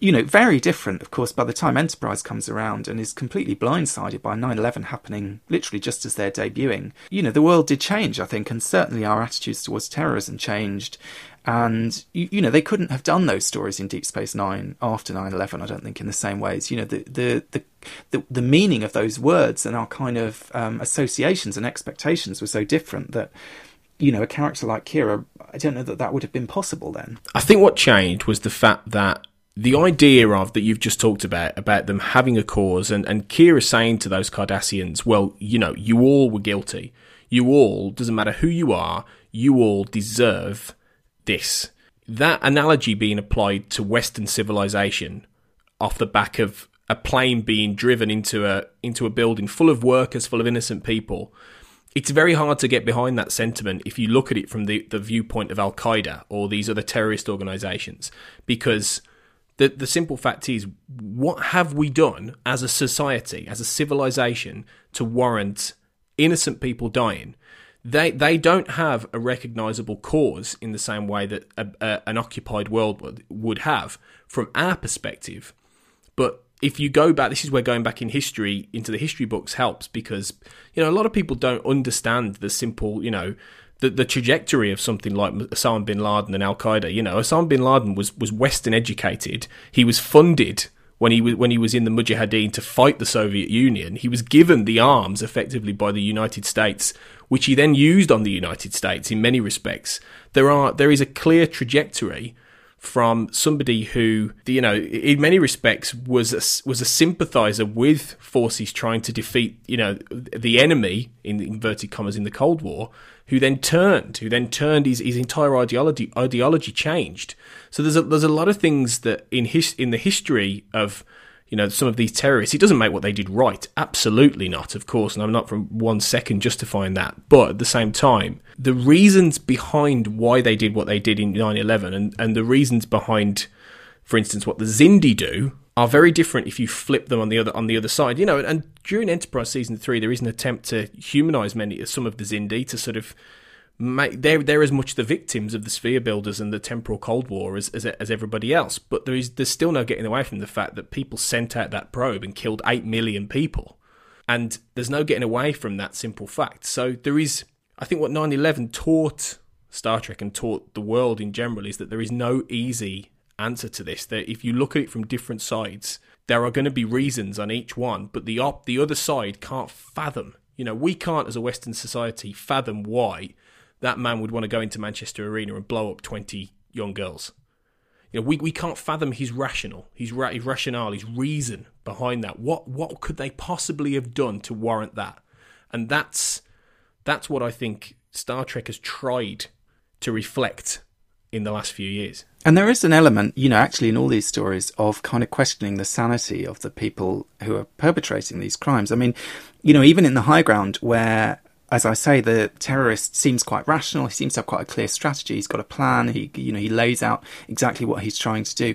you know, very different, of course, by the time Enterprise comes around and is completely blindsided by 9 11 happening literally just as they're debuting. You know, the world did change, I think, and certainly our attitudes towards terrorism changed. And, you, you know, they couldn't have done those stories in Deep Space Nine after 9 11, I don't think, in the same ways. You know, the, the, the, the, the meaning of those words and our kind of um, associations and expectations were so different that you know, a character like Kira, I don't know that that would have been possible then. I think what changed was the fact that the idea of that you've just talked about about them having a cause and and Kira saying to those Cardassians, well, you know, you all were guilty. You all doesn't matter who you are, you all deserve this. That analogy being applied to Western civilization off the back of a plane being driven into a into a building full of workers, full of innocent people. It's very hard to get behind that sentiment if you look at it from the, the viewpoint of Al Qaeda or these other terrorist organizations, because the the simple fact is, what have we done as a society, as a civilization, to warrant innocent people dying? They they don't have a recognizable cause in the same way that a, a, an occupied world would, would have from our perspective. But if you go back, this is where going back in history into the history books helps because you know a lot of people don't understand the simple you know the, the trajectory of something like Osama bin Laden and Al Qaeda. You know, Osama bin Laden was, was Western educated. He was funded when he was when he was in the Mujahideen to fight the Soviet Union. He was given the arms effectively by the United States, which he then used on the United States in many respects. There are there is a clear trajectory from somebody who, you know, in many respects was a, was a sympathizer with forces trying to defeat, you know, the enemy in inverted commas in the Cold War, who then turned, who then turned his, his entire ideology ideology changed. So there's a there's a lot of things that in his in the history of you know, some of these terrorists. It doesn't make what they did right. Absolutely not, of course. And I'm not for one second justifying that. But at the same time, the reasons behind why they did what they did in 9 11 and, and the reasons behind, for instance, what the Xindi do are very different if you flip them on the other on the other side. You know, and during Enterprise season three, there is an attempt to humanize many some of the Xindi to sort of they're they're as much the victims of the sphere builders and the temporal Cold War as, as as everybody else. But there is there's still no getting away from the fact that people sent out that probe and killed eight million people, and there's no getting away from that simple fact. So there is, I think, what 9/11 taught Star Trek and taught the world in general is that there is no easy answer to this. That if you look at it from different sides, there are going to be reasons on each one, but the op the other side can't fathom. You know, we can't as a Western society fathom why that man would want to go into Manchester Arena and blow up 20 young girls. You know, we, we can't fathom his rational, his, ra- his rationale, his reason behind that. What what could they possibly have done to warrant that? And that's that's what I think Star Trek has tried to reflect in the last few years. And there is an element, you know, actually in all these stories of kind of questioning the sanity of the people who are perpetrating these crimes. I mean, you know, even in the high ground where as I say, the terrorist seems quite rational. He seems to have quite a clear strategy. He's got a plan. He, you know, he lays out exactly what he's trying to do.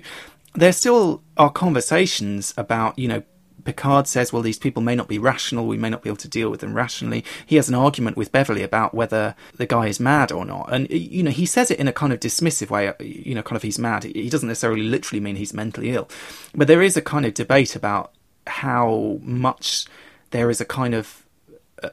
There still are conversations about, you know, Picard says, well, these people may not be rational. We may not be able to deal with them rationally. He has an argument with Beverly about whether the guy is mad or not. And, you know, he says it in a kind of dismissive way, you know, kind of he's mad. He doesn't necessarily literally mean he's mentally ill. But there is a kind of debate about how much there is a kind of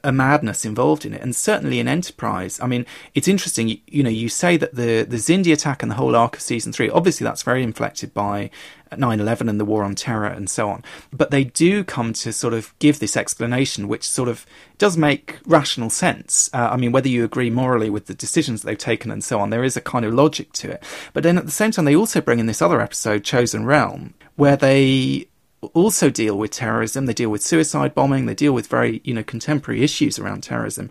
a madness involved in it, and certainly in Enterprise. I mean, it's interesting. You, you, know, you say that the the Xindi attack and the whole arc of season three. Obviously, that's very inflected by 9/11 and the War on Terror and so on. But they do come to sort of give this explanation, which sort of does make rational sense. Uh, I mean, whether you agree morally with the decisions they've taken and so on, there is a kind of logic to it. But then at the same time, they also bring in this other episode, Chosen Realm, where they also deal with terrorism. They deal with suicide bombing. They deal with very, you know, contemporary issues around terrorism,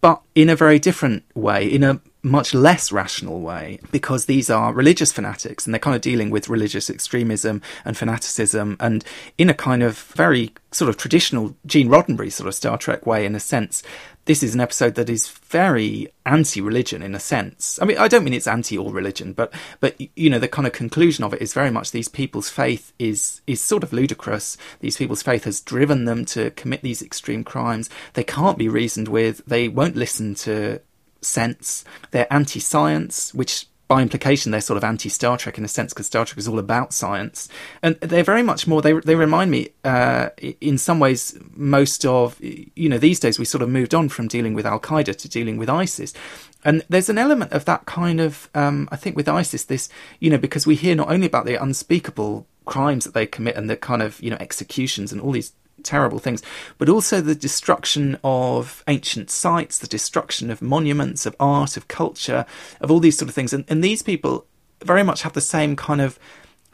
but in a very different way, in a much less rational way, because these are religious fanatics and they're kind of dealing with religious extremism and fanaticism and in a kind of very sort of traditional Gene Roddenberry sort of Star Trek way, in a sense, this is an episode that is very anti-religion in a sense. I mean, I don't mean it's anti all religion, but but you know the kind of conclusion of it is very much these people's faith is is sort of ludicrous. These people's faith has driven them to commit these extreme crimes. They can't be reasoned with. They won't listen to sense. They're anti-science, which by implication, they're sort of anti Star Trek in a sense because Star Trek is all about science, and they're very much more. They they remind me, uh, in some ways, most of you know these days we sort of moved on from dealing with Al Qaeda to dealing with ISIS, and there's an element of that kind of um, I think with ISIS this you know because we hear not only about the unspeakable crimes that they commit and the kind of you know executions and all these terrible things, but also the destruction of ancient sites, the destruction of monuments, of art, of culture, of all these sort of things. And, and these people very much have the same kind of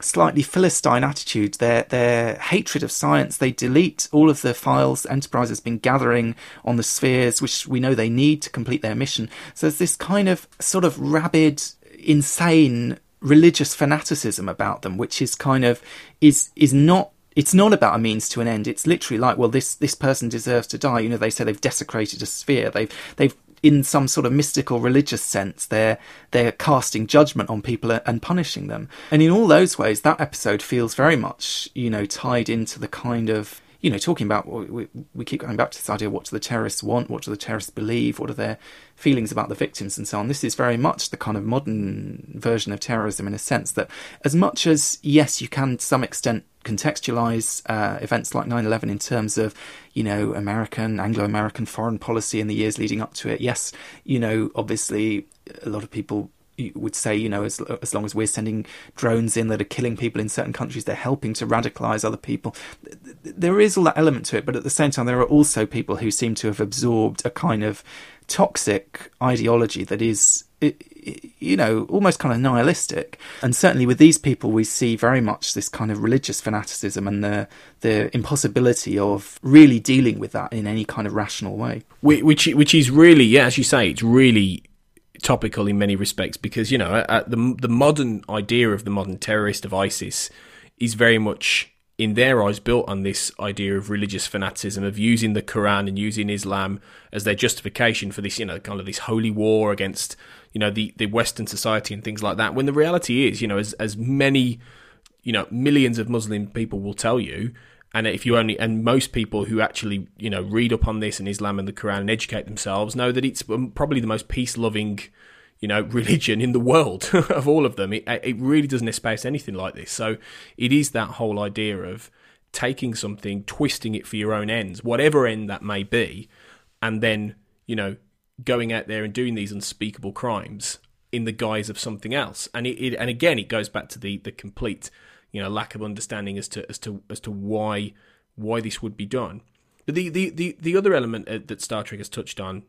slightly philistine attitude. Their their hatred of science. They delete all of the files Enterprise has been gathering on the spheres, which we know they need to complete their mission. So there's this kind of sort of rabid, insane religious fanaticism about them, which is kind of is is not it's not about a means to an end. It's literally like, well, this this person deserves to die. You know, they say they've desecrated a sphere. They've they've in some sort of mystical religious sense, they're they're casting judgment on people and punishing them. And in all those ways, that episode feels very much, you know, tied into the kind of you know, talking about we, we keep going back to this idea: what do the terrorists want? What do the terrorists believe? What are their feelings about the victims and so on? This is very much the kind of modern version of terrorism, in a sense that, as much as yes, you can to some extent contextualize uh, events like 9/11 in terms of, you know, American, Anglo-American foreign policy in the years leading up to it. Yes, you know, obviously a lot of people would say, you know, as as long as we're sending drones in that are killing people in certain countries, they're helping to radicalize other people. There is all that element to it, but at the same time, there are also people who seem to have absorbed a kind of toxic ideology that is you know, almost kind of nihilistic. And certainly with these people, we see very much this kind of religious fanaticism and the the impossibility of really dealing with that in any kind of rational way. Which which is really, yeah, as you say, it's really topical in many respects because you know the the modern idea of the modern terrorist of ISIS is very much in their eyes built on this idea of religious fanaticism of using the Quran and using Islam as their justification for this you know kind of this holy war against you know the the Western society and things like that when the reality is you know as as many you know millions of Muslim people will tell you and if you only and most people who actually you know read up on this and Islam and the Quran and educate themselves know that it's um, probably the most peace loving you know religion in the world of all of them. It, it really doesn't espouse anything like this. So it is that whole idea of taking something twisting it for your own ends whatever end that may be and then you know going out there and doing these unspeakable crimes in the guise of something else. And it, it and again it goes back to the the complete you know lack of understanding as to as to as to why why this would be done. But the the the, the other element uh, that Star Trek has touched on,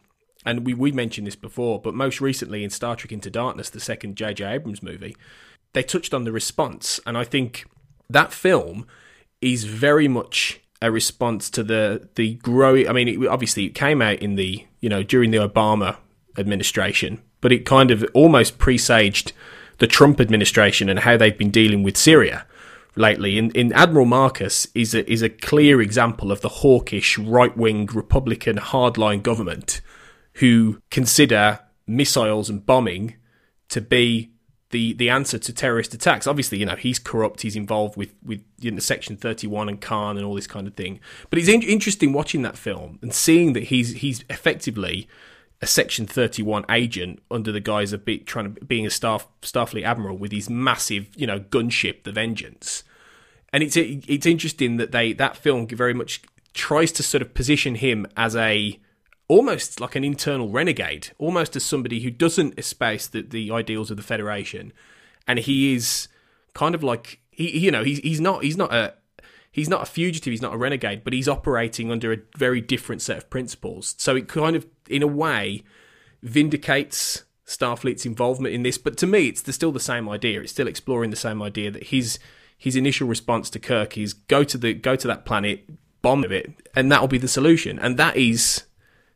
and we we mentioned this before, but most recently in Star Trek Into Darkness, the second J.J. Abrams movie, they touched on the response, and I think that film is very much a response to the the growing. I mean, it, obviously, it came out in the you know during the Obama administration, but it kind of almost presaged the Trump administration and how they've been dealing with Syria lately. In, in Admiral Marcus is a, is a clear example of the hawkish right wing Republican hardline government who consider missiles and bombing to be the the answer to terrorist attacks. Obviously, you know he's corrupt. He's involved with with you know, Section Thirty One and Khan and all this kind of thing. But it's in- interesting watching that film and seeing that he's he's effectively a Section 31 agent under the guise of be, trying to being a staff Starfleet admiral with his massive, you know, gunship, the Vengeance. And it's it's interesting that they that film very much tries to sort of position him as a almost like an internal renegade, almost as somebody who doesn't espouse the, the ideals of the Federation, and he is kind of like he you know he's he's not he's not a he's not a fugitive, he's not a renegade, but he's operating under a very different set of principles. So it kind of, in a way, vindicates Starfleet's involvement in this. But to me, it's still the same idea. It's still exploring the same idea that his his initial response to Kirk is go to the go to that planet, bomb it, and that'll be the solution. And that is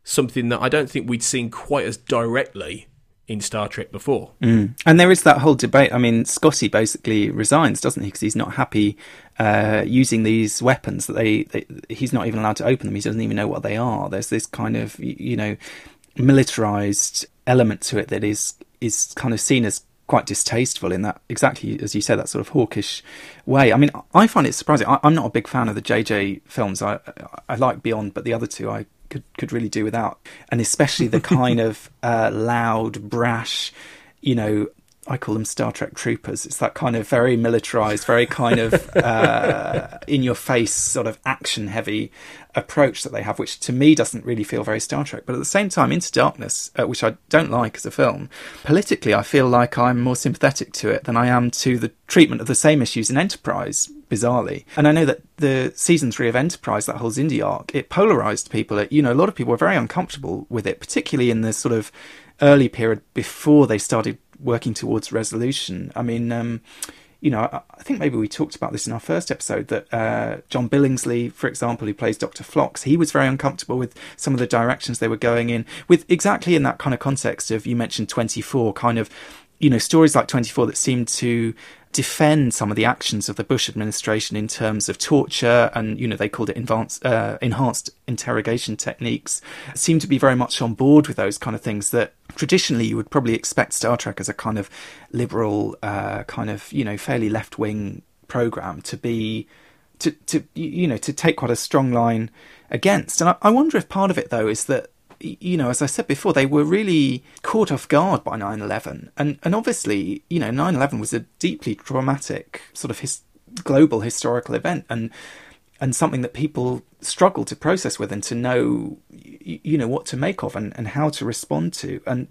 something that I don't think we'd seen quite as directly in Star Trek before. Mm. And there is that whole debate. I mean, Scotty basically resigns, doesn't he? Because he's not happy uh, using these weapons that they, they, He's not even allowed to open them. He doesn't even know what they are. There's this kind of you know militarized element to it that is is kind of seen as quite distasteful in that exactly as you said that sort of hawkish way. I mean, I find it surprising. I, am not a big fan of the JJ films. I I like Beyond, but the other two I could could really do without, and especially the kind of uh, loud, brash, you know. I call them Star Trek troopers. It's that kind of very militarized, very kind of uh, in your face, sort of action heavy approach that they have, which to me doesn't really feel very Star Trek. But at the same time, Into Darkness, uh, which I don't like as a film, politically, I feel like I'm more sympathetic to it than I am to the treatment of the same issues in Enterprise, bizarrely. And I know that the season three of Enterprise, that whole Xindi arc, it polarized people. It, you know, a lot of people were very uncomfortable with it, particularly in the sort of early period before they started working towards resolution. I mean, um, you know, I, think maybe we talked about this in our first episode that uh, John Billingsley, for example, who plays Dr. Phlox, he was very uncomfortable with some of the directions they were going in, with exactly in that kind of context of you mentioned 24, kind of, you know, stories like 24 that seemed to defend some of the actions of the Bush administration in terms of torture and, you know, they called it advanced, uh, enhanced interrogation techniques, seem to be very much on board with those kind of things that traditionally you would probably expect Star Trek as a kind of liberal, uh, kind of, you know, fairly left wing program to be. To, to you know to take quite a strong line against and I, I wonder if part of it though is that you know, as I said before, they were really caught off guard by 9 11. And, and obviously, you know, 9 11 was a deeply traumatic sort of his, global historical event and, and something that people struggle to process with and to know, you know, what to make of and, and how to respond to. And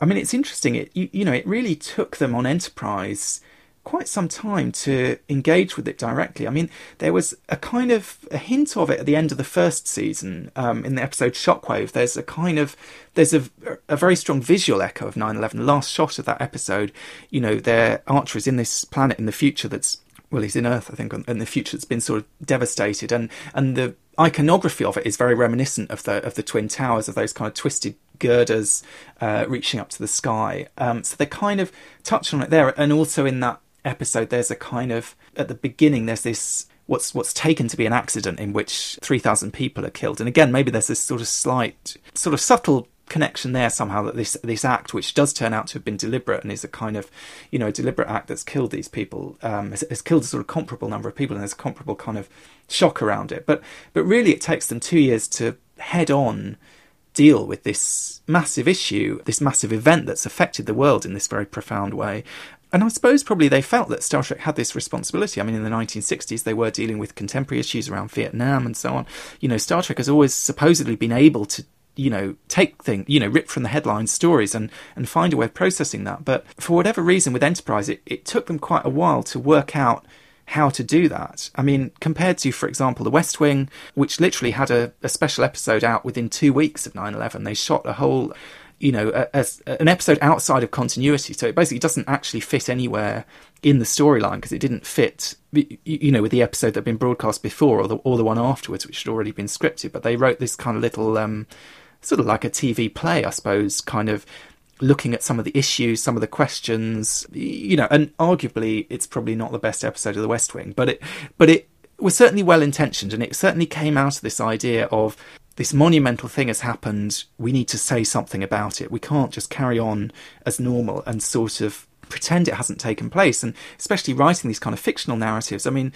I mean, it's interesting. It, you, you know, it really took them on Enterprise quite some time to engage with it directly. I mean, there was a kind of a hint of it at the end of the first season um, in the episode Shockwave. There's a kind of there's a, a very strong visual echo of 9/11. The last shot of that episode, you know, their Archer is in this planet in the future that's well, he's in Earth, I think, in the future that's been sort of devastated, and and the iconography of it is very reminiscent of the of the twin towers of those kind of twisted girders uh, reaching up to the sky. Um, so they kind of touch on it there, and also in that episode, there's a kind of at the beginning there's this what's what's taken to be an accident in which 3000 people are killed and again maybe there's this sort of slight sort of subtle connection there somehow that this this act which does turn out to have been deliberate and is a kind of you know a deliberate act that's killed these people um, has, has killed a sort of comparable number of people and there's a comparable kind of shock around it but but really it takes them two years to head on deal with this massive issue, this massive event that's affected the world in this very profound way. And I suppose probably they felt that Star Trek had this responsibility. I mean, in the 1960s, they were dealing with contemporary issues around Vietnam and so on. You know, Star Trek has always supposedly been able to you know, take things, you know, rip from the headline stories and, and find a way of processing that. But for whatever reason with Enterprise, it, it took them quite a while to work out how to do that. I mean, compared to, for example, The West Wing, which literally had a, a special episode out within two weeks of 9 11, they shot a whole you know, as an episode outside of continuity. So it basically doesn't actually fit anywhere in the storyline because it didn't fit, you know, with the episode that had been broadcast before or the or the one afterwards, which had already been scripted. But they wrote this kind of little, um, sort of like a TV play, I suppose, kind of looking at some of the issues, some of the questions, you know, and arguably it's probably not the best episode of The West Wing, but it, but it was certainly well intentioned, and it certainly came out of this idea of this monumental thing has happened. We need to say something about it. We can't just carry on as normal and sort of pretend it hasn't taken place. And especially writing these kind of fictional narratives. I mean,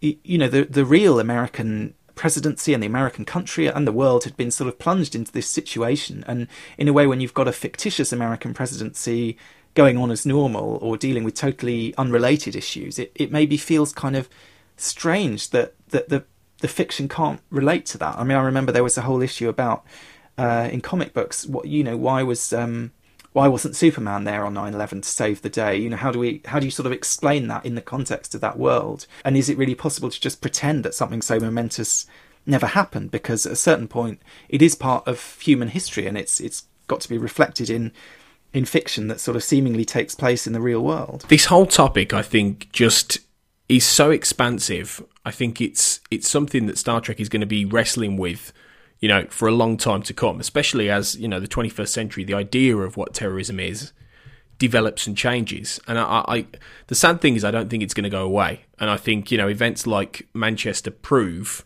you know, the the real American presidency and the American country and the world had been sort of plunged into this situation. And in a way, when you've got a fictitious American presidency going on as normal or dealing with totally unrelated issues, it, it maybe feels kind of strange that, that the the fiction can't relate to that. I mean, I remember there was a whole issue about uh, in comic books what you know why was um, why wasn't Superman there on 9/11 to save the day? You know, how do we how do you sort of explain that in the context of that world? And is it really possible to just pretend that something so momentous never happened? Because at a certain point, it is part of human history, and it's it's got to be reflected in in fiction that sort of seemingly takes place in the real world. This whole topic, I think, just is so expansive. I think it's it's something that Star Trek is going to be wrestling with, you know, for a long time to come. Especially as you know, the 21st century, the idea of what terrorism is develops and changes. And I, I the sad thing is, I don't think it's going to go away. And I think you know, events like Manchester prove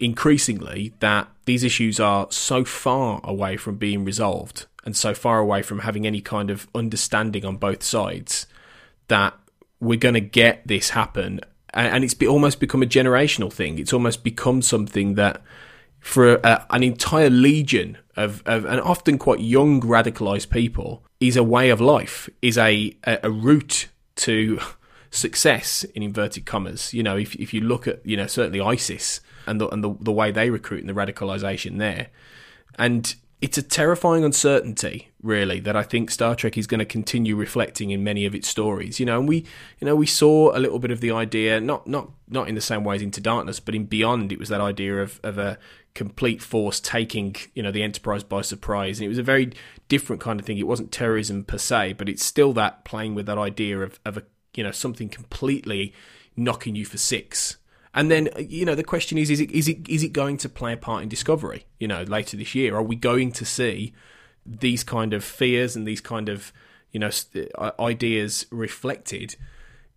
increasingly that these issues are so far away from being resolved and so far away from having any kind of understanding on both sides that we're going to get this happen. And it's almost become a generational thing. It's almost become something that, for a, an entire legion of, of, and often quite young radicalized people, is a way of life, is a, a, route to success in inverted commas. You know, if if you look at you know certainly ISIS and the and the, the way they recruit and the radicalization there, and it's a terrifying uncertainty, really, that I think Star Trek is going to continue reflecting in many of its stories. You know, and we, you know, we saw a little bit of the idea, not not not in the same way as Into Darkness, but in Beyond, it was that idea of of a complete force taking, you know, the Enterprise by surprise, and it was a very different kind of thing. It wasn't terrorism per se, but it's still that playing with that idea of of a you know something completely knocking you for six and then you know the question is: is it is it is it going to play a part in Discovery? You know, later this year, are we going to see these kind of fears and these kind of you know uh, ideas reflected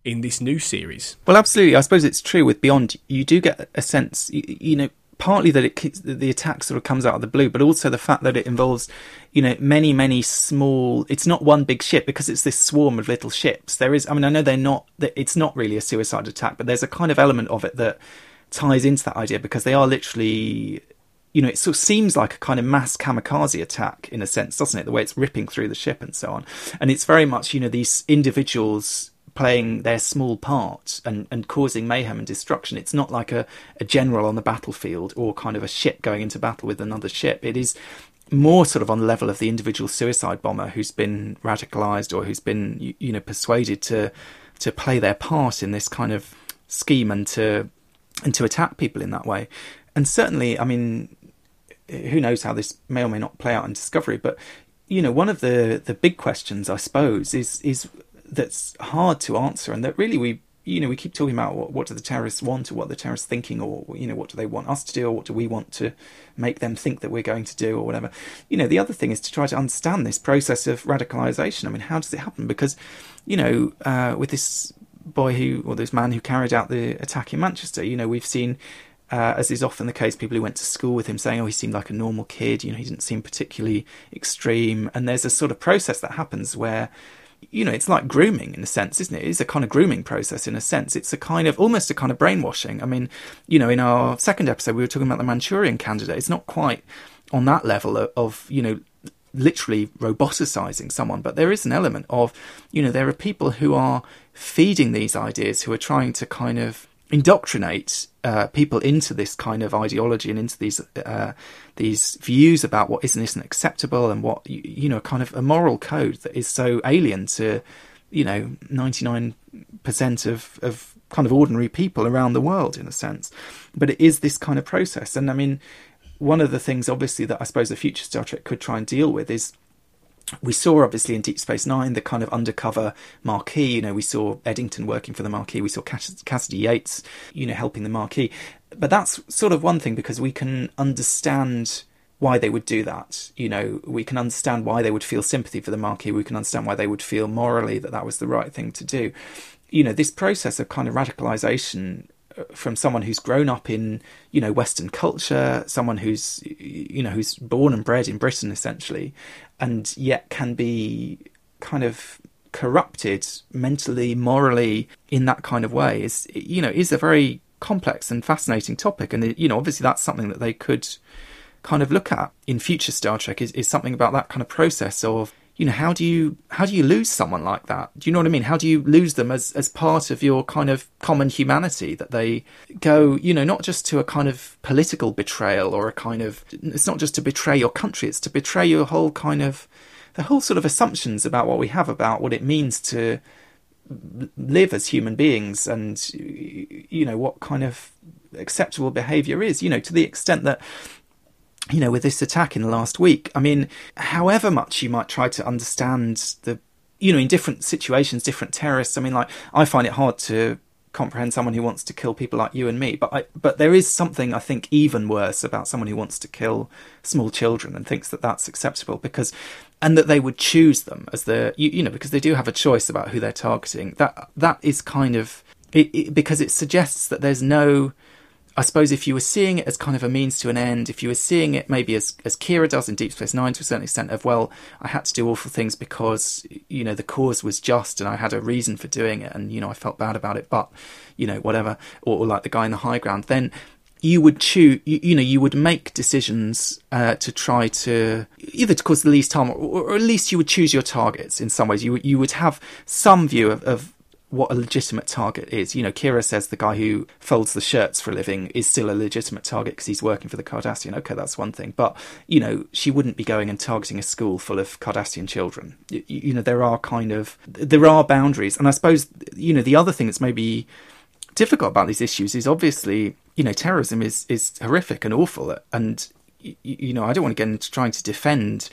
in this new series? Well, absolutely. I suppose it's true with Beyond. You do get a sense, you, you know, partly that it the attack sort of comes out of the blue, but also the fact that it involves, you know, many many small. It's not one big ship because it's this swarm of little ships. There is, I mean, I know they're not. It's not really a suicide attack, but there's a kind of element of it that ties into that idea because they are literally. You know, it sort of seems like a kind of mass kamikaze attack in a sense, doesn't it? The way it's ripping through the ship and so on. And it's very much, you know, these individuals playing their small part and, and causing mayhem and destruction. It's not like a, a general on the battlefield or kind of a ship going into battle with another ship. It is more sort of on the level of the individual suicide bomber who's been radicalized or who's been you, you know persuaded to to play their part in this kind of scheme and to and to attack people in that way. And certainly, I mean, who knows how this may or may not play out in Discovery, but you know, one of the the big questions, I suppose, is is that's hard to answer, and that really we you know we keep talking about what, what do the terrorists want or what the terrorists thinking or you know what do they want us to do or what do we want to make them think that we're going to do or whatever you know the other thing is to try to understand this process of radicalization i mean how does it happen because you know uh, with this boy who or this man who carried out the attack in manchester you know we've seen uh, as is often the case, people who went to school with him saying, "Oh, he seemed like a normal kid. You know, he didn't seem particularly extreme." And there's a sort of process that happens where you know, it's like grooming in a sense, isn't it? It's a kind of grooming process in a sense. It's a kind of almost a kind of brainwashing. I mean, you know, in our second episode, we were talking about the Manchurian candidate. It's not quite on that level of, of you know, literally roboticizing someone, but there is an element of, you know, there are people who are feeding these ideas, who are trying to kind of indoctrinate uh, people into this kind of ideology and into these uh, these views about what is and isn't acceptable and what you, you, know kind of a moral code that is so alien to you know 99% of of kind of ordinary people around the world in a sense. But it is this kind of process. And i mean one of the things obviously that i suppose the future star trek could try and deal with is we saw obviously in Deep Space Nine the kind of undercover Maquis. You know, we saw Eddington working for the Maquis. We saw Cassidy Yates, you know, helping the Maquis. But that's sort of one thing because we can understand why they would do that. You know, we can understand why they would feel sympathy for the Maquis. We can understand why they would feel morally that that was the right thing to do. You know, this process of kind of radicalization uh, from someone who's grown up in you know Western culture, someone who's you know who's born and bred in Britain essentially, and yet can be kind of corrupted mentally, morally in that kind of way is you know is a very complex and fascinating topic, and you know obviously that's something that they could kind of look at in future Star Trek is, is something about that kind of process of you know how do you how do you lose someone like that? Do you know what i mean? How do you lose them as as part of your kind of common humanity that they go you know not just to a kind of political betrayal or a kind of it's not just to betray your country it's to betray your whole kind of the whole sort of assumptions about what we have about what it means to live as human beings and you know what kind of acceptable behavior is you know to the extent that you know, with this attack in the last week, I mean, however much you might try to understand the, you know, in different situations, different terrorists, I mean, like, I find it hard to comprehend someone who wants to kill people like you and me, but I, but there is something I think even worse about someone who wants to kill small children and thinks that that's acceptable because, and that they would choose them as the, you, you know, because they do have a choice about who they're targeting. That, that is kind of, it, it, because it suggests that there's no, I suppose if you were seeing it as kind of a means to an end, if you were seeing it maybe as as Kira does in Deep Space Nine to a certain extent, of well, I had to do awful things because you know the cause was just and I had a reason for doing it, and you know I felt bad about it, but you know whatever, or, or like the guy in the high ground, then you would choose, you, you, know, you would make decisions uh, to try to either to cause the least harm, or, or, at least you would choose your targets in some ways. You you would have some view of, of what a legitimate target is. You know, Kira says the guy who folds the shirts for a living is still a legitimate target because he's working for the Cardassian. Okay, that's one thing. But, you know, she wouldn't be going and targeting a school full of Cardassian children. You, you know, there are kind of, there are boundaries. And I suppose, you know, the other thing that's maybe difficult about these issues is obviously, you know, terrorism is, is horrific and awful. And, you know, I don't want to get into trying to defend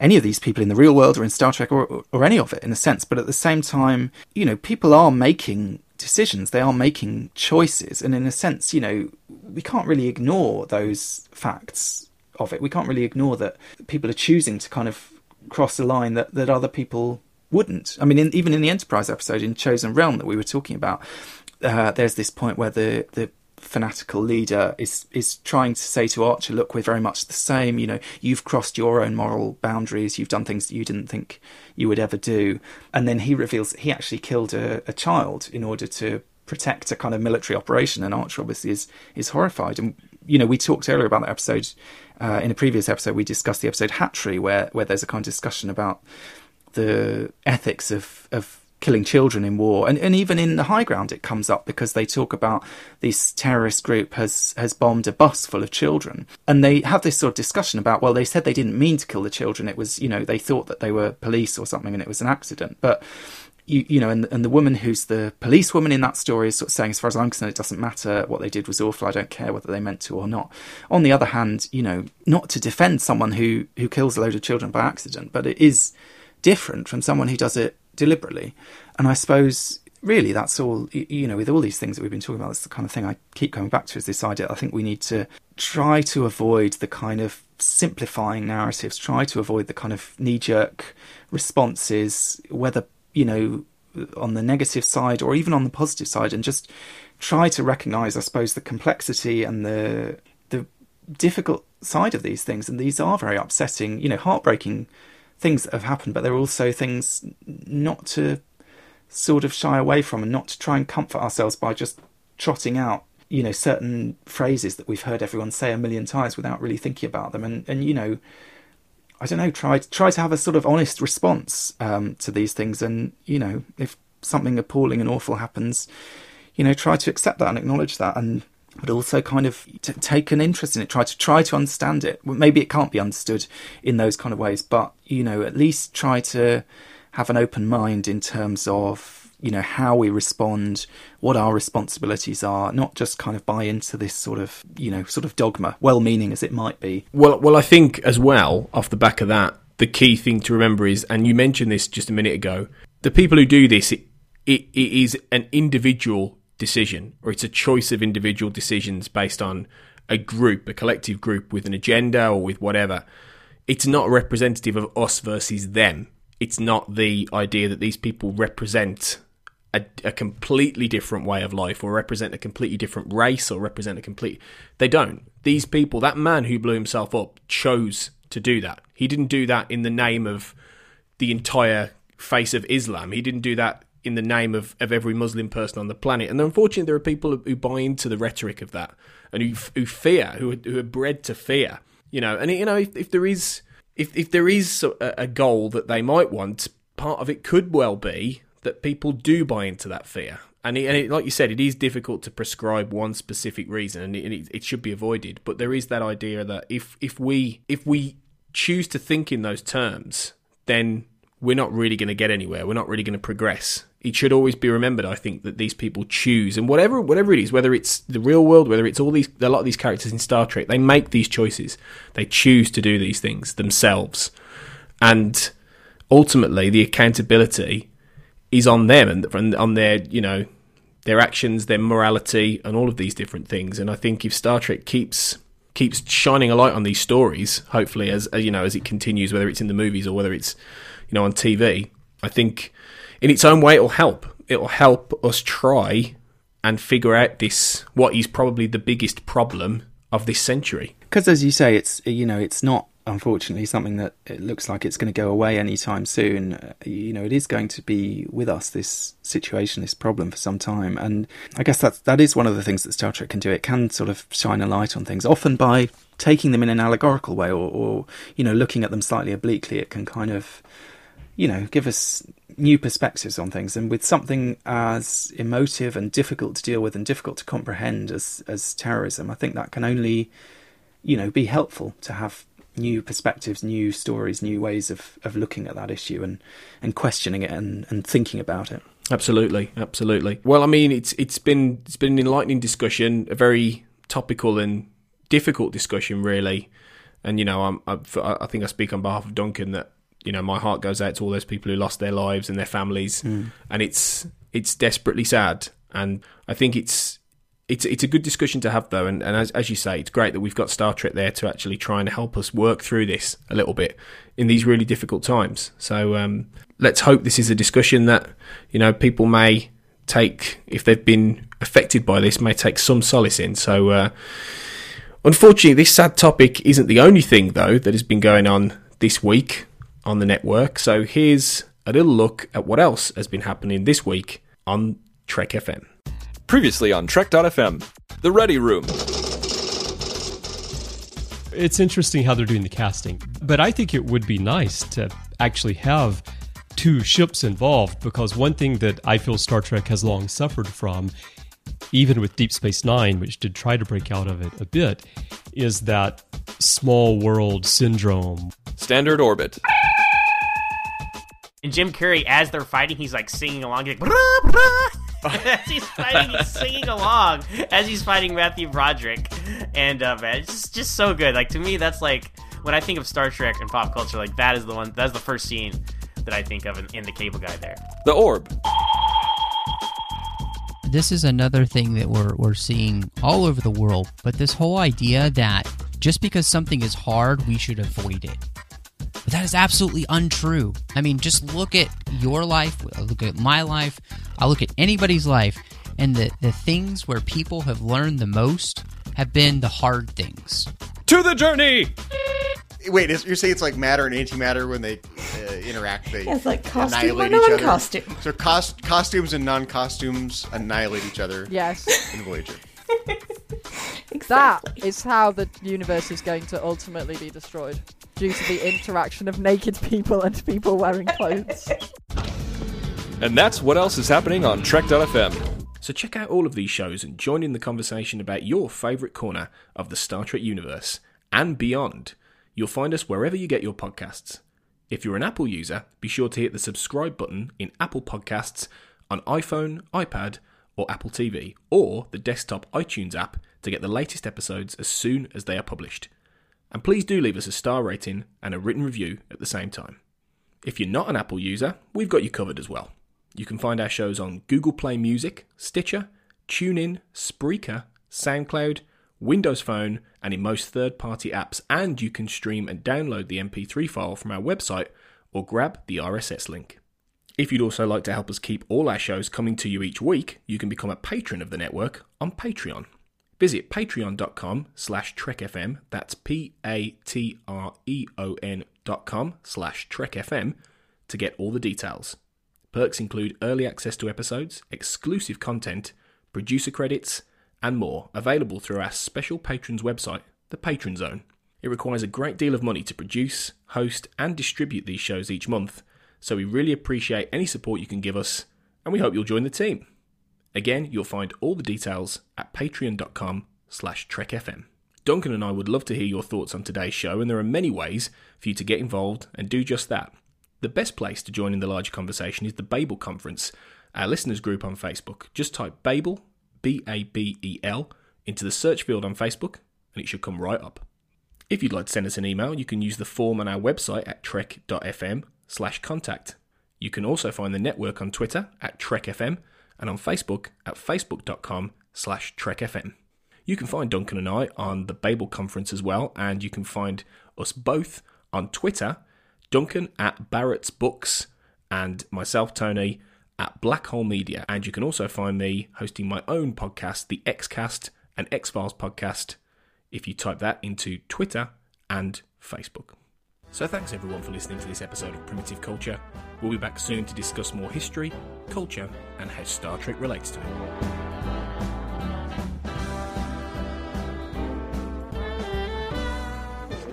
any of these people in the real world or in Star Trek or, or any of it in a sense. But at the same time, you know, people are making decisions, they are making choices. And in a sense, you know, we can't really ignore those facts of it. We can't really ignore that people are choosing to kind of cross a line that, that other people wouldn't. I mean, in, even in the Enterprise episode in Chosen Realm that we were talking about, uh, there's this point where the, the fanatical leader is is trying to say to Archer, "Look, we're very much the same. You know, you've crossed your own moral boundaries. You've done things that you didn't think you would ever do." And then he reveals he actually killed a, a child in order to protect a kind of military operation. And Archer obviously is is horrified. And you know, we talked earlier about that episode uh, in a previous episode. We discussed the episode Hatchery, where where there's a kind of discussion about the ethics of of killing children in war. And, and even in the high ground, it comes up because they talk about this terrorist group has, has bombed a bus full of children. And they have this sort of discussion about, well, they said they didn't mean to kill the children. It was, you know, they thought that they were police or something and it was an accident. But you, you know, and, and the woman who's the policewoman in that story is sort of saying, as far as I'm concerned, it doesn't matter what they did was awful. I don't care whether they meant to or not. On the other hand, you know, not to defend someone who who kills a load of children by accident, but it is different from someone who does it deliberately. And I suppose really that's all you know with all these things that we've been talking about that's the kind of thing i keep coming back to is this idea i think we need to try to avoid the kind of simplifying narratives try to avoid the kind of knee-jerk responses whether you know, on the negative side or even on the positive side, and just try to recognize, I suppose, the complexity and the the difficult side of these things. And these are very upsetting, you know, heartbreaking things that have happened, but there are also things not to sort of shy away from and not to try and comfort ourselves by just trotting out you know certain phrases that we've heard everyone say a million times without really thinking about them. And and you know I don't know, try try to have a sort of honest response um, to these things, and you know, if something appalling and awful happens, you know, try to accept that and acknowledge that, and but also kind of t- take an interest in it. Try to try to understand it. Maybe it can't be understood in those kind of ways, but you know, at least try to have an open mind in terms of you know how we respond what our responsibilities are not just kind of buy into this sort of you know sort of dogma well meaning as it might be well well i think as well off the back of that the key thing to remember is and you mentioned this just a minute ago the people who do this it, it, it is an individual decision or it's a choice of individual decisions based on a group a collective group with an agenda or with whatever it's not representative of us versus them. It's not the idea that these people represent a, a, completely different way of life or represent a completely different race or represent a complete they don't. These people that man who blew himself up chose to do that. He didn't do that in the name of the entire face of islam. He didn't do that in the name of, of every muslim person on the planet and unfortunately there are people who buy into the rhetoric of that and who, who fear who are, who are bred to fear you know and you know if, if there is if if there is a, a goal that they might want part of it could well be that people do buy into that fear. And, it, and it, like you said, it is difficult to prescribe one specific reason, and it, it should be avoided. But there is that idea that if if we if we choose to think in those terms, then we're not really going to get anywhere. We're not really going to progress. It should always be remembered, I think, that these people choose, and whatever whatever it is, whether it's the real world, whether it's all these a lot of these characters in Star Trek, they make these choices. They choose to do these things themselves, and ultimately, the accountability is on them and, on their you know their actions, their morality, and all of these different things. And I think if Star Trek keeps keeps shining a light on these stories, hopefully as, you know as it continues, whether it's in the movies or whether it's you know on TV, I think in its own way it'll help. It'll help us try and figure out this what is probably the biggest problem of this century. Because as you say, it's you know it's not unfortunately something that it looks like it's going to go away anytime soon. Uh, you know, it is going to be with us this situation, this problem for some time, and I guess that that is one of the things that Star Trek can do. It can sort of shine a light on things, often by taking them in an allegorical way, or, or you know, looking at them slightly obliquely. It can kind of you know give us new perspectives on things and with something as emotive and difficult to deal with and difficult to comprehend as as terrorism i think that can only you know be helpful to have new perspectives, new stories, new ways of, of looking at that issue and, and questioning it and, and thinking about it. Absolutely, absolutely. Well, I mean, it's it's been it's been an enlightening discussion, a very topical and difficult discussion, really. And you know, I'm, I, I think I speak on behalf of Duncan that you know my heart goes out to all those people who lost their lives and their families, mm. and it's it's desperately sad. And I think it's it's it's a good discussion to have though, and, and as, as you say, it's great that we've got Star Trek there to actually try and help us work through this a little bit in these really difficult times. So um, let's hope this is a discussion that you know people may take if they've been affected by this, may take some solace in. So uh, unfortunately, this sad topic isn't the only thing though that has been going on this week on the network. So here's a little look at what else has been happening this week on Trek FM. Previously on Trek.fm, The Ready Room. It's interesting how they're doing the casting, but I think it would be nice to actually have two ships involved because one thing that I feel Star Trek has long suffered from, even with Deep Space Nine, which did try to break out of it a bit, is that small world syndrome. Standard orbit. And Jim Carrey, as they're fighting, he's like singing along. He's like, "Brah, brah." as he's fighting, he's singing along as he's fighting Matthew Broderick. And uh, man, it's just, just so good. Like to me, that's like when I think of Star Trek and pop culture, like that is the one. That's the first scene that I think of in, in the Cable Guy. There. The Orb. this is another thing that we're, we're seeing all over the world, but this whole idea that just because something is hard, we should avoid it. But that is absolutely untrue. I mean, just look at your life, look at my life, I look at anybody's life, and the, the things where people have learned the most have been the hard things. To the journey! Wait, is, you're saying it's like matter and antimatter when they uh, interact? They Yeah, it's like costume annihilate each other? non-costume. So cost, costumes and non-costumes annihilate each other. Yes. In Voyager. That is how the universe is going to ultimately be destroyed due to the interaction of naked people and people wearing clothes. And that's what else is happening on Trek.fm. So check out all of these shows and join in the conversation about your favourite corner of the Star Trek universe and beyond. You'll find us wherever you get your podcasts. If you're an Apple user, be sure to hit the subscribe button in Apple Podcasts on iPhone, iPad, or Apple TV, or the desktop iTunes app to get the latest episodes as soon as they are published. And please do leave us a star rating and a written review at the same time. If you're not an Apple user, we've got you covered as well. You can find our shows on Google Play Music, Stitcher, TuneIn, Spreaker, SoundCloud, Windows Phone, and in most third party apps. And you can stream and download the MP3 file from our website or grab the RSS link. If you'd also like to help us keep all our shows coming to you each week, you can become a patron of the network on Patreon. Visit patreon.com slash trekfm, that's P-A-T-R-E-O-N dot com slash trekfm to get all the details. Perks include early access to episodes, exclusive content, producer credits, and more available through our special patrons website, the Patron Zone. It requires a great deal of money to produce, host, and distribute these shows each month, so we really appreciate any support you can give us, and we hope you'll join the team. Again, you'll find all the details at patreon.com slash trekfm. Duncan and I would love to hear your thoughts on today's show, and there are many ways for you to get involved and do just that. The best place to join in the larger conversation is the Babel Conference, our listeners group on Facebook. Just type Babel, B A B E L, into the search field on Facebook, and it should come right up. If you'd like to send us an email, you can use the form on our website at trek.fm slash contact. You can also find the network on Twitter at trekfm and on Facebook at facebook.com slash trekfm. You can find Duncan and I on the Babel Conference as well, and you can find us both on Twitter, Duncan at Barrett's Books, and myself, Tony, at Black Hole Media. And you can also find me hosting my own podcast, the Xcast and X Files podcast, if you type that into Twitter and Facebook. So thanks everyone for listening to this episode of Primitive Culture. We'll be back soon to discuss more history, culture, and how Star Trek relates to it.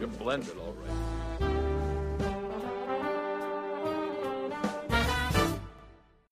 You blend it all